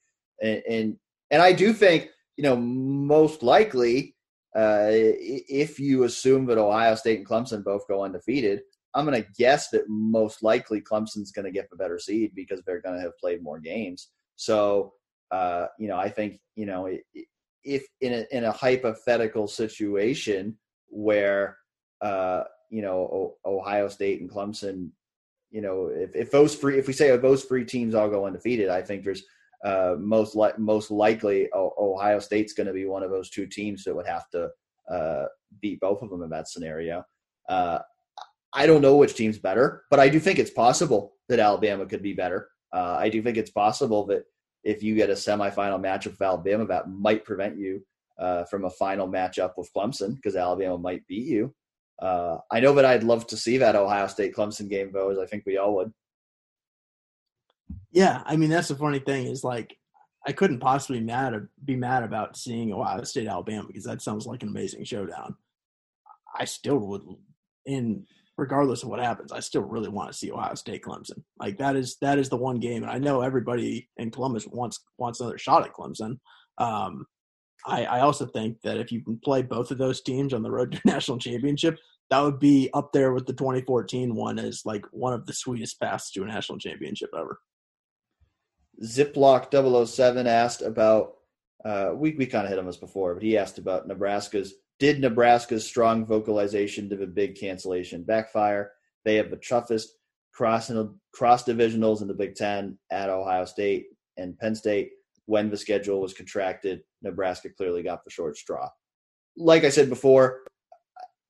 and, and and I do think, you know, most likely, uh, if you assume that Ohio State and Clemson both go undefeated, I'm going to guess that most likely Clemson's going to get the better seed because they're going to have played more games. So, uh, you know, I think, you know, if in a, in a hypothetical situation where, uh, you know, Ohio State and Clemson, you know, if, if those three, if we say those three teams all go undefeated, I think there's uh, most li- most likely Ohio State's going to be one of those two teams that would have to uh, beat both of them in that scenario. Uh, I don't know which team's better, but I do think it's possible that Alabama could be better. Uh, I do think it's possible that if you get a semifinal matchup with Alabama, that might prevent you uh, from a final matchup with Clemson because Alabama might beat you. Uh, I know that I'd love to see that Ohio State Clemson game, though, as I think we all would. Yeah, I mean that's the funny thing is like I couldn't possibly mad be mad about seeing Ohio State Alabama because that sounds like an amazing showdown. I still would, in regardless of what happens, I still really want to see Ohio State Clemson. Like that is that is the one game, and I know everybody in Columbus wants wants another shot at Clemson. Um, I, I also think that if you can play both of those teams on the road *laughs* to national championship, that would be up there with the 2014 one as like one of the sweetest paths to a national championship ever. Ziploc 007 asked about, uh, we, we kind of hit on this before, but he asked about Nebraska's, did Nebraska's strong vocalization to the big cancellation backfire? They have the toughest cross, cross divisionals in the Big Ten at Ohio State and Penn State. When the schedule was contracted, Nebraska clearly got the short straw. Like I said before,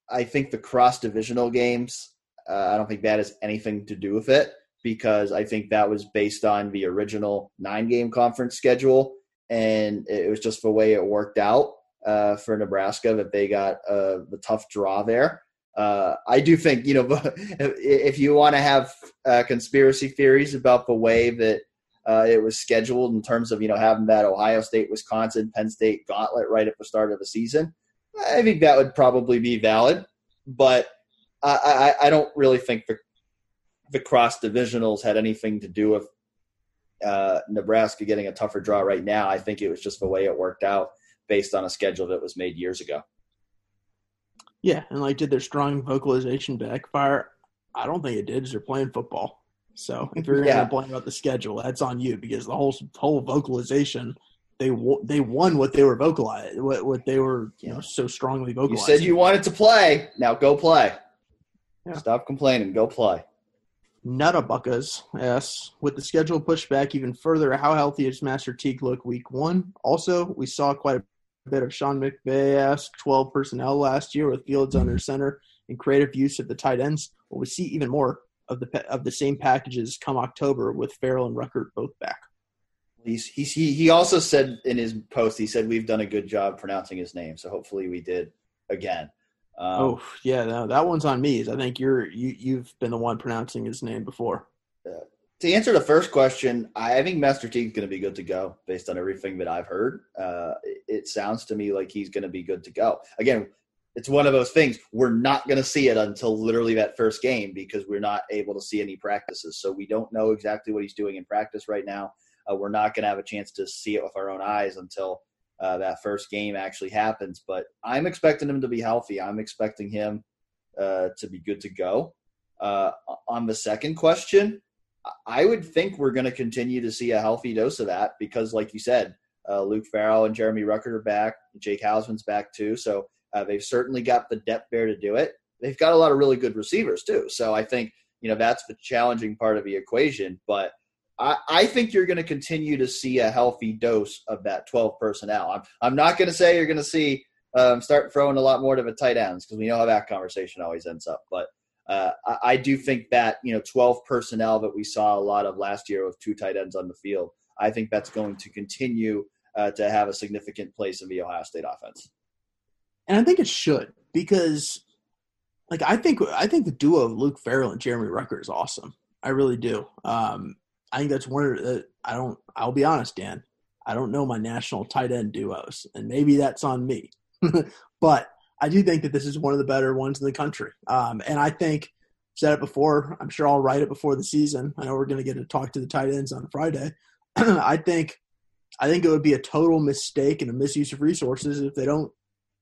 I think the cross divisional games, uh, I don't think that has anything to do with it because I think that was based on the original nine game conference schedule. and it was just the way it worked out uh, for Nebraska that they got uh, the tough draw there. Uh, I do think you know *laughs* if you want to have uh, conspiracy theories about the way that uh, it was scheduled in terms of you know having that Ohio State, Wisconsin, Penn State gauntlet right at the start of the season, I think that would probably be valid. But I, I, I don't really think the the cross divisionals had anything to do with uh, Nebraska getting a tougher draw right now. I think it was just the way it worked out based on a schedule that was made years ago. Yeah, and like, did their strong vocalization backfire? I don't think it did. They're playing football, so if you're yeah. going to complain about the schedule, that's on you because the whole whole vocalization they they won what they were vocalized what what they were you know so strongly vocalized. You said you wanted to play. Now go play. Yeah. Stop complaining. Go play. Nuttabuckas yes. with the schedule pushed back even further, how healthy is Master Teague look week one? Also, we saw quite a bit of Sean McVay-esque 12 personnel last year with Fields under mm-hmm. center and creative use of the tight ends. Well, we see even more of the of the same packages come October with Farrell and Ruckert both back. He's, he's, he, he also said in his post, he said, we've done a good job pronouncing his name. So hopefully we did again. Um, oh yeah, no, that one's on me. I think you're you you've been the one pronouncing his name before. Uh, to answer the first question, I think Master Teague's going to be good to go based on everything that I've heard. Uh, it, it sounds to me like he's going to be good to go. Again, it's one of those things we're not going to see it until literally that first game because we're not able to see any practices. So we don't know exactly what he's doing in practice right now. Uh, we're not going to have a chance to see it with our own eyes until uh, that first game actually happens. But I'm expecting him to be healthy. I'm expecting him uh, to be good to go. Uh, on the second question, I would think we're going to continue to see a healthy dose of that because, like you said, uh, Luke Farrell and Jeremy Ruckert are back. Jake Hausmann's back too. So uh, they've certainly got the depth there to do it. They've got a lot of really good receivers too. So I think you know that's the challenging part of the equation. But I, think you're going to continue to see a healthy dose of that 12 personnel. I'm, I'm not going to say you're going to see um, start throwing a lot more to the tight ends because we know how that conversation always ends up. But uh, I, I, do think that you know 12 personnel that we saw a lot of last year with two tight ends on the field. I think that's going to continue uh, to have a significant place in the Ohio State offense. And I think it should because, like, I think I think the duo of Luke Farrell and Jeremy Ruckert is awesome. I really do. Um, I think that's one of the, I don't, I'll be honest, Dan, I don't know my national tight end duos, and maybe that's on me. *laughs* but I do think that this is one of the better ones in the country. Um, and I think, said it before, I'm sure I'll write it before the season. I know we're going to get to talk to the tight ends on Friday. *clears throat* I think, I think it would be a total mistake and a misuse of resources if they don't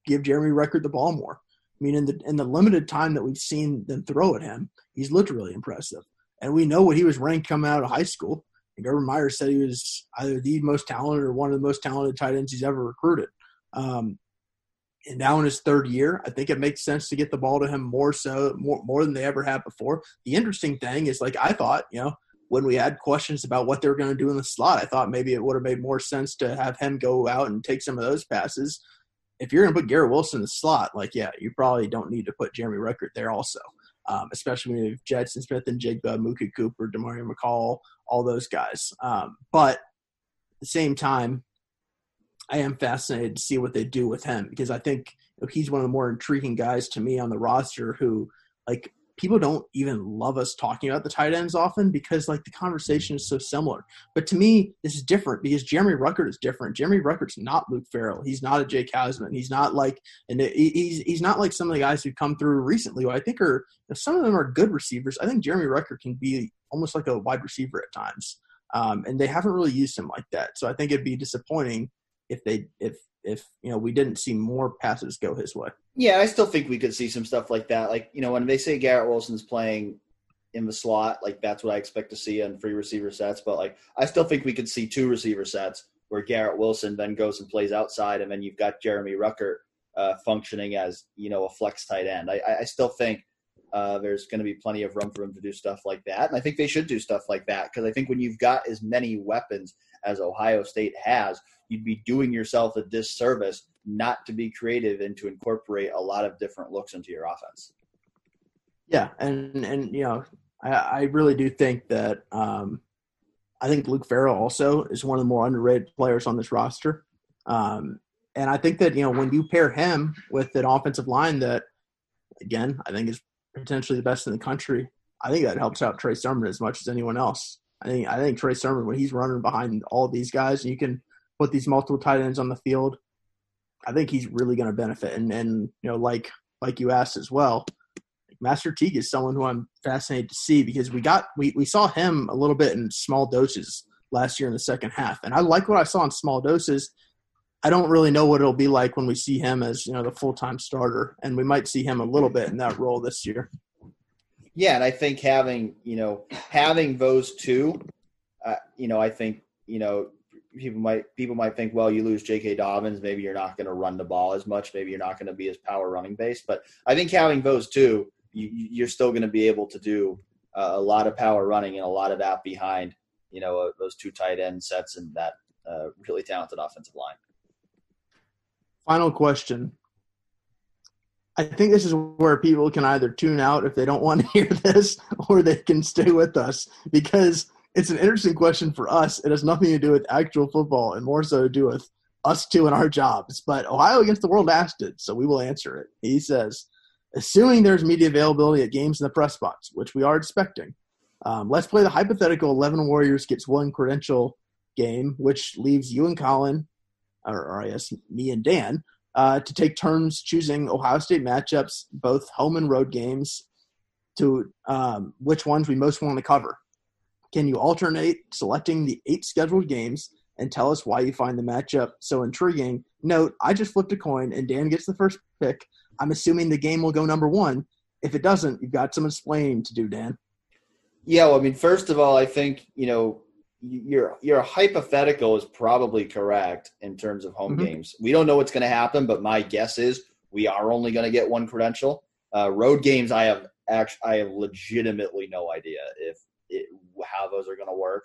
give Jeremy Ruckert the ball more. I mean, in the in the limited time that we've seen them throw at him, he's looked really impressive and we know what he was ranked coming out of high school. And Urban Meyer said he was either the most talented or one of the most talented tight ends he's ever recruited. Um, and now in his third year, I think it makes sense to get the ball to him more so more more than they ever have before. The interesting thing is, like I thought, you know, when we had questions about what they were going to do in the slot, I thought maybe it would have made more sense to have him go out and take some of those passes. If you're going to put Garrett Wilson in the slot, like yeah, you probably don't need to put Jeremy Ruckert there also um, especially when you have Jaxon Smith-Njigba, Mookie Cooper, Demario McCall, all those guys. Um, but at the same time, I am fascinated to see what they do with him because I think he's one of the more intriguing guys to me on the roster who, like, people don't even love us talking about the tight ends often because like the conversation is so similar. But to me, this is different because Jeremy Ruckert is different. Jeremy Ruckert's not Luke Farrell. He's not a Jake Hausmann. He's not like and he's he's not like some of the guys who've come through recently. Who I think are some of them are good receivers. I think Jeremy Ruckert can be almost like a wide receiver at times. Um, and they haven't really used him like that. So I think it'd be disappointing if they if if you know we didn't see more passes go his way. Yeah, I still think we could see some stuff like that. Like you know when they say Garrett Wilson's playing in the slot, like that's what I expect to see on free receiver sets. But like I still think we could see two receiver sets where Garrett Wilson then goes and plays outside, and then you've got Jeremy Ruckert uh, functioning as you know a flex tight end. I, I still think uh, there's going to be plenty of room for him to do stuff like that, and I think they should do stuff like that because I think when you've got as many weapons as Ohio State has, you'd be doing yourself a disservice not to be creative and to incorporate a lot of different looks into your offense. Yeah, and and you know, I, I really do think that um, I think Luke Farrell also is one of the more underrated players on this roster. Um, and I think that, you know, when you pair him with an offensive line that, again, I think is potentially the best in the country, I think that helps out Trey Sermon as much as anyone else. I think I think Trey Sermon when he's running behind all these guys, and you can put these multiple tight ends on the field. I think he's really going to benefit. And and you know, like like you asked as well, Master Teague is someone who I'm fascinated to see because we got we we saw him a little bit in small doses last year in the second half, and I like what I saw in small doses. I don't really know what it'll be like when we see him as you know the full time starter, and we might see him a little bit in that role this year. Yeah, and I think having you know having those two, uh, you know, I think you know people might people might think, well, you lose J.K. Dobbins, maybe you're not going to run the ball as much, maybe you're not going to be as power running based. But I think having those two, you, you're still going to be able to do uh, a lot of power running and a lot of that behind you know uh, those two tight end sets and that uh, really talented offensive line. Final question I think this is where people can either tune out if they don't want to *laughs* hear this or they can stay with us because it's an interesting question for us. It has nothing to do with actual football and more so to do with us two and our jobs. But Ohio Against the World asked it, so we will answer it. He says, assuming there's media availability at games in the press box, which we are expecting, um, let's play the hypothetical 11 Warriors gets one credential game, which leaves you and Colin, or, or I guess me and Dan, uh, to take turns choosing Ohio State matchups, both home and road games, to um, which ones we most want to cover. Can you alternate selecting the eight scheduled games and tell us why you find the matchup so intriguing? Note, I just flipped a coin and Dan gets the first pick. I'm assuming the game will go number one. If it doesn't, you've got some explaining to do, Dan. Yeah, well, I mean, first of all, I think you know your your hypothetical is probably correct in terms of home mm-hmm. games. We don't know what's going to happen, but my guess is we are only going to get one credential. Uh, road games, I have actually, I have legitimately no idea if it, how those are going to work.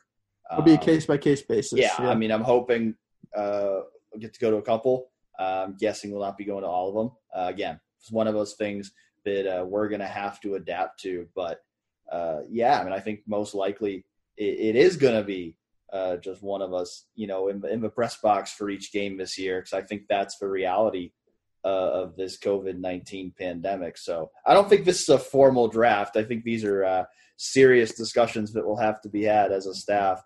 It'll be a case by case basis. Yeah, yeah, I mean, I'm hoping uh, I'll get to go to a couple. Uh, I'm guessing we'll not be going to all of them. Uh, again, it's one of those things that uh, we're going to have to adapt to. But uh, yeah, I mean, I think most likely it, it is going to be uh, just one of us, you know, in, in, the press box for each game this year, because I think that's the reality uh, of this COVID 19 pandemic. So I don't think this is a formal draft. I think these are uh, serious discussions that will have to be had as a staff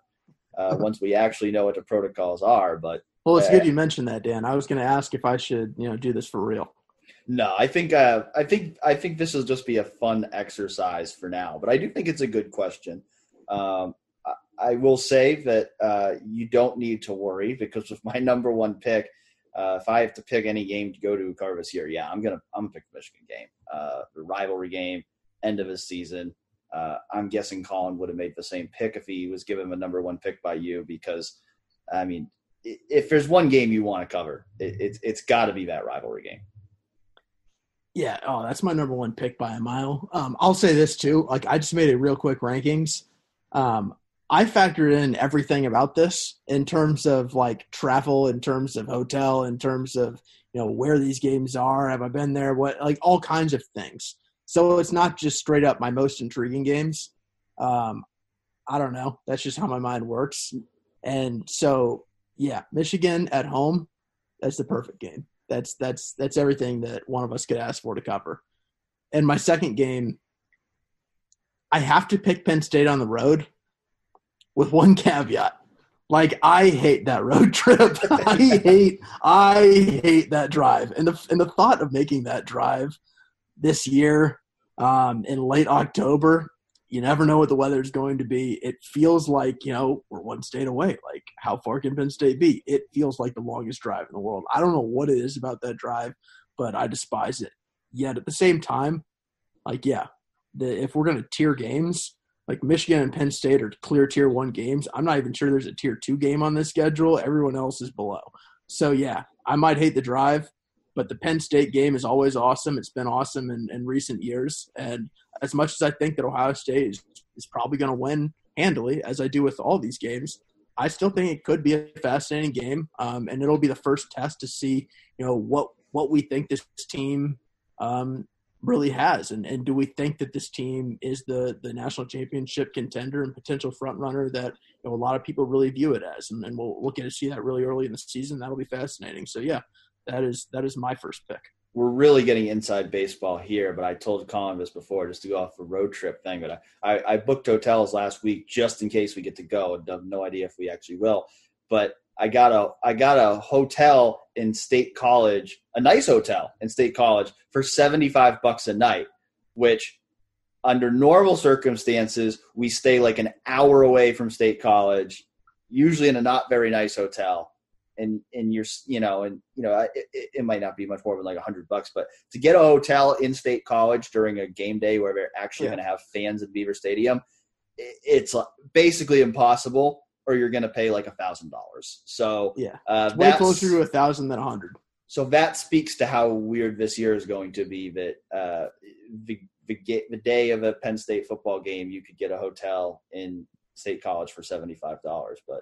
uh, *laughs* once we actually know what the protocols are. But well, it's good uh, you mentioned that, Dan. I was going to ask if I should, you know, do this for real. No, I think uh, I think I think this will just be a fun exercise for now. But I do think it's a good question. Um, I will say that uh, you don't need to worry because with my *laughs* number one pick, uh, if I have to pick any game to go to cover here, yeah, I'm gonna I'm gonna pick the Michigan game, uh, the rivalry game, end of his season. Uh, I'm guessing Colin would have made the same pick if he was given a number one pick by you because, I mean, if there's one game you want to cover, it, it's it's got to be that rivalry game. Yeah, oh, that's my number one pick by a mile. Um, I'll say this too. Like, I just made a real quick rankings. Um, I factored in everything about this in terms of like travel, in terms of hotel, in terms of you know where these games are. Have I been there? What like all kinds of things. So it's not just straight up my most intriguing games. Um, I don't know. That's just how my mind works. And so yeah, Michigan at home. That's the perfect game. That's that's that's everything that one of us could ask for to cover. And my second game, I have to pick Penn State on the road with one caveat. Like I hate that road *laughs* trip. I hate I hate that drive. And the and the thought of making that drive this year um, in late October, you never know what the weather is going to be. It feels like, you know, we're one state away. Like how far can Penn State be? It feels like the longest drive in the world. I don't know what it is about that drive, but I despise it. Yet at the same time, like yeah, the, if we're going to tier games, like Michigan and Penn State are clear tier one games. I'm not even sure there's a tier two game on this schedule. Everyone else is below. So yeah, I might hate the drive, but the Penn State game is always awesome. It's been awesome in, in recent years. And as much as I think that Ohio State is, is probably going to win handily, as I do with all these games, I still think it could be a fascinating game. Um, and it'll be the first test to see, you know, what what we think this team um, really has. And and do we think that this team is the the national championship contender and potential front runner that you know, a lot of people really view it as? And, and we'll we'll get to see that really early in the season. That'll be fascinating. So yeah, that is that is my first pick. We're really getting inside baseball here, but I told Colin this before just to go off the road trip thing. But I, I, I booked hotels last week just in case we get to go. I have no idea if we actually will. But I got a I got a hotel in State College, a nice hotel in State College for 75 bucks a night, which under normal circumstances we stay like an hour away from State College, usually in a not very nice hotel. And, and you're you know and you know it, it might not be much more than like a hundred bucks but to get a hotel in state college during a game day where they're actually yeah. going to have fans at beaver stadium it's uh, basically impossible or you're going to pay like a thousand dollars. So yeah, uh, way closer to a thousand than a hundred. So that speaks to how weird this year is going to be. That uh, the, the the day of a Penn State football game, you could get a hotel in State College for seventy five dollars, but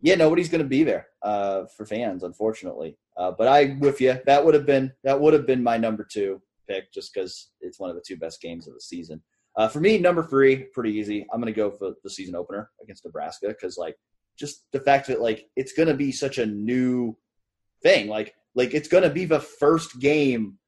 yeah, nobody's going to be there uh, for fans, unfortunately. Uh, but I with you. That would have been that would have been my number two pick, just because it's one of the two best games of the season. Uh, for me, number three, pretty easy. I'm going to go for the season opener against Nebraska because, like, just the fact that like it's going to be such a new thing. Like, like it's going to be the first game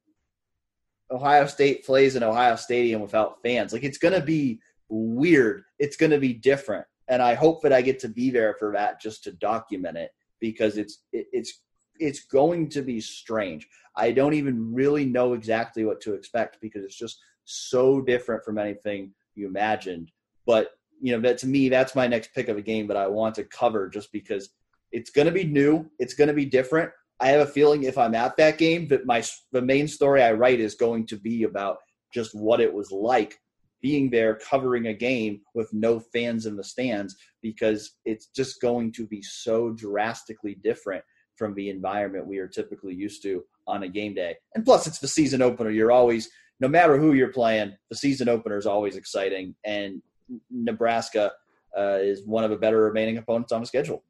Ohio State plays in Ohio Stadium without fans. Like, it's going to be weird. It's going to be different, and I hope that I get to be there for that just to document it because it's it, it's it's going to be strange. I don't even really know exactly what to expect because it's just so different from anything you imagined. But you know, that to me, that's my next pick of a game that I want to cover just because it's going to be new, it's going to be different. I have a feeling if I'm at that game, that my the main story I write is going to be about just what it was like being there covering a game with no fans in the stands because it's just going to be so drastically different from the environment we are typically used to on a game day. And plus, it's the season opener. You're always no matter who you're playing, the season opener is always exciting, and Nebraska uh, is one of the better remaining opponents on the schedule.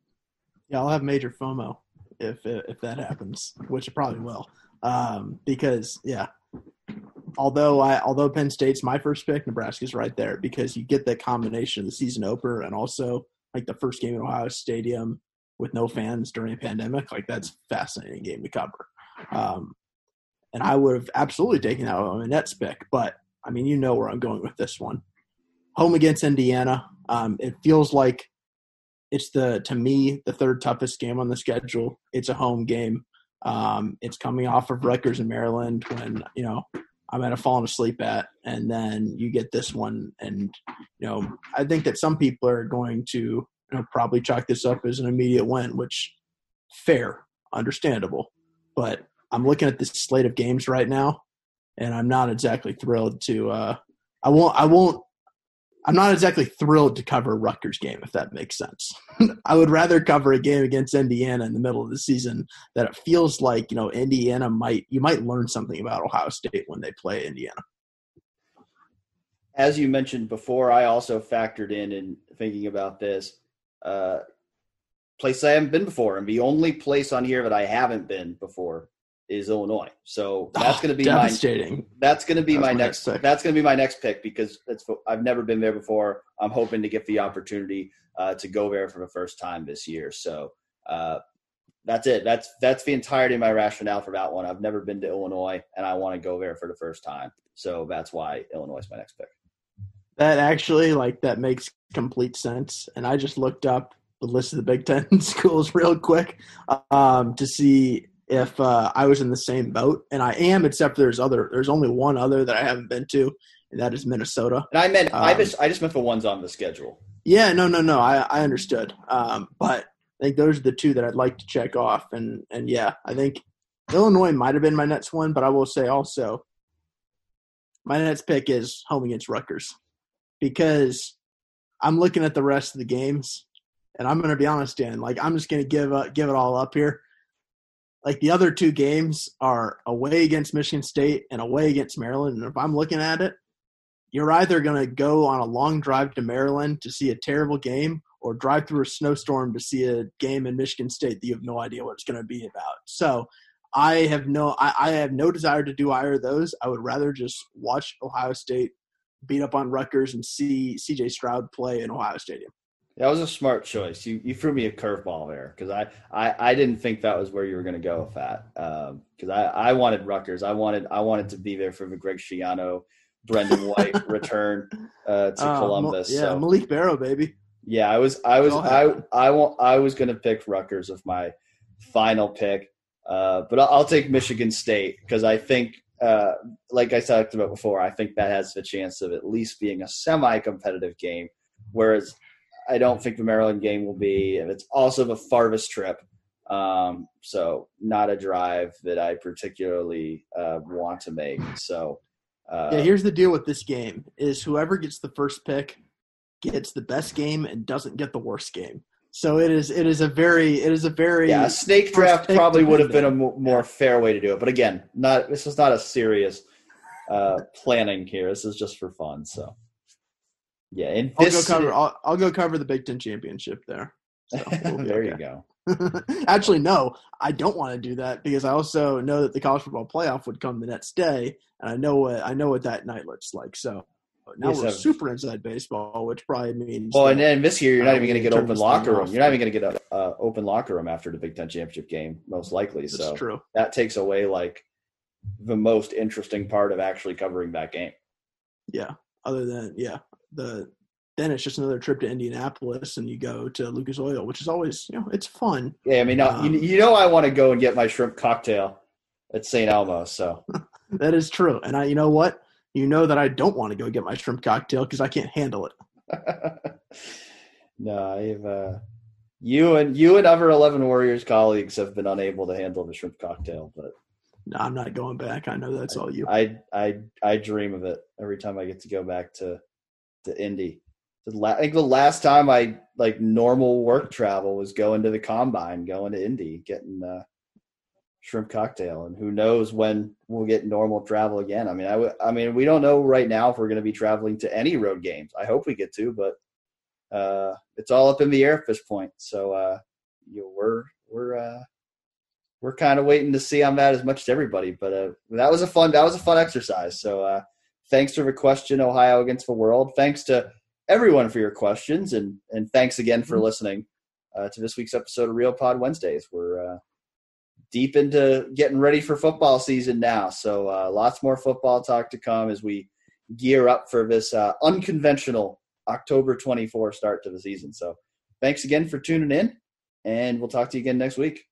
Yeah, I'll have major FOMO if if that happens, which it probably will, um, because yeah. Although I although Penn State's my first pick, Nebraska's right there because you get that combination of the season opener and also like the first game at Ohio Stadium with no fans during a pandemic. Like that's fascinating game to cover. Um, and I would have absolutely taken that on a Nets pick. But I mean, you know where I'm going with this one. Home against Indiana. Um, it feels like it's the to me the third toughest game on the schedule. It's a home game. Um, it's coming off of Rutgers in Maryland when you know I'm might have fallen asleep at, and then you get this one, and you know I think that some people are going to you know probably chalk this up as an immediate win, which fair, understandable, but I'm looking at this slate of games right now, and I'm not exactly thrilled to. Uh, I won't. I won't. I'm not exactly thrilled to cover Rutgers game, if that makes sense. *laughs* I would rather cover a game against Indiana in the middle of the season that it feels like you know Indiana might you might learn something about Ohio State when they play Indiana. As you mentioned before, I also factored in in thinking about this. Uh, place I haven't been before, and the only place on here that I haven't been before is Illinois. So that's oh, going to be devastating. My, that's going to be my, my, next. next that's going to be my next pick because it's. I've never been there before. I'm hoping to get the opportunity uh, to go there for the first time this year. So uh, that's it. That's that's the entirety of my rationale for that one. I've never been to Illinois, and I want to go there for the first time. So that's why Illinois is my next pick. That actually, like, that makes complete sense. And I just looked up the list of the Big Ten *laughs* schools real quick um, to see if uh, I was in the same boat, and I am, except there's other. There's only one other that I haven't been to, and that is Minnesota. And I meant um, I just I just meant the ones on the schedule. Yeah, no, no, no. I I understood, um, but I think those are the two that I'd like to check off, and and yeah, I think Illinois might have been my next one, but I will say also my next pick is home against Rutgers because I'm looking at the rest of the games, and I'm going to be honest, Dan. Like I'm just going to give uh, give it all up here like the other two games are away against Michigan State and away against Maryland. And if I'm looking at it, you're either going to go on a long drive to Maryland to see a terrible game or drive through a snowstorm to see a game in Michigan State that you have no idea what it's going to be about. So I have no I, I have no desire to do either of those. I would rather just watch Ohio State beat up on Rutgers and see CJ Stroud play in Ohio Stadium. That was a smart choice. You you threw me a curveball there because I, I I didn't think that was where you were going to go with that. Because um, I I wanted Rutgers. I wanted I wanted to be there for the Greg Schiano, Brendon White *laughs* return uh, to uh, Columbus. Yeah, so, Malik Barrow, baby. Yeah, I was I was I I want I was going to pick Rutgers with my final pick, uh, but I'll, I'll, take Michigan State because I think, uh, like I talked about before, I think that has the chance of at least being a semi-competitive game. Whereas I don't think the Maryland game will be. And it's also the farthest trip, um, so not a drive that I particularly uh, want to make. So. Uh, yeah, here's the deal with this game: is whoever gets the first pick gets the best game and doesn't get the worst game. So it is it is a very it is a very yeah snake draft probably would have been a more, more fair way to do it. But again, not this is not a serious uh, planning here. This is just for fun. So yeah, and I'll go cover I'll, I'll, go cover the Big Ten championship there. So we'll *laughs* there okay. you go. *laughs* Actually, no, I don't want to do that because I also know that the college football playoff would come the next day, and I know what I know what that night looks like. So now yes, we're seven. super inside baseball, which probably means. Well, and then this year you're not even going to get open locker room. You're not even going to get a uh, open locker room after the Big Ten championship game, most likely. That's so true. That takes away like the most interesting part of actually covering that game. Yeah. Other than yeah, the then it's just another trip to Indianapolis and you go to Lucas Oil, which is always you know it's fun. Yeah, I mean, um, you, you know, I want to go and get my shrimp cocktail at St. Elmo. So *laughs* that is true, and I, you know what you know that I don't want to go get my shrimp cocktail because I can't handle it. *laughs* no, I've uh, you and you and other Eleven Warriors colleagues have been unable to handle the shrimp cocktail, but no, I'm not going back. I know that's all you. I I I dream of it every time I get to go back to to Indy. I think the last time I like normal work travel was going to the combine, going to Indy, getting uh, shrimp cocktail, and who knows when we'll get normal travel again. I mean, I, w- I mean, we don't know right now if we're going to be traveling to any road games. I hope we get to, but uh, it's all up in the air at this point. So uh, you know, we're we're uh, we're kind of waiting to see on that as much as everybody. But uh, that was a fun that was a fun exercise. So uh, thanks for the question, Ohio against the world. Thanks to everyone for your questions, and and thanks again for mm-hmm. listening uh, to this week's episode of Real Pod Wednesdays. We're uh, deep into getting ready for football season now. So uh, lots more football talk to come as we gear up for this uh, unconventional October 24 start to the season. So thanks again for tuning in, and we'll talk to you again next week.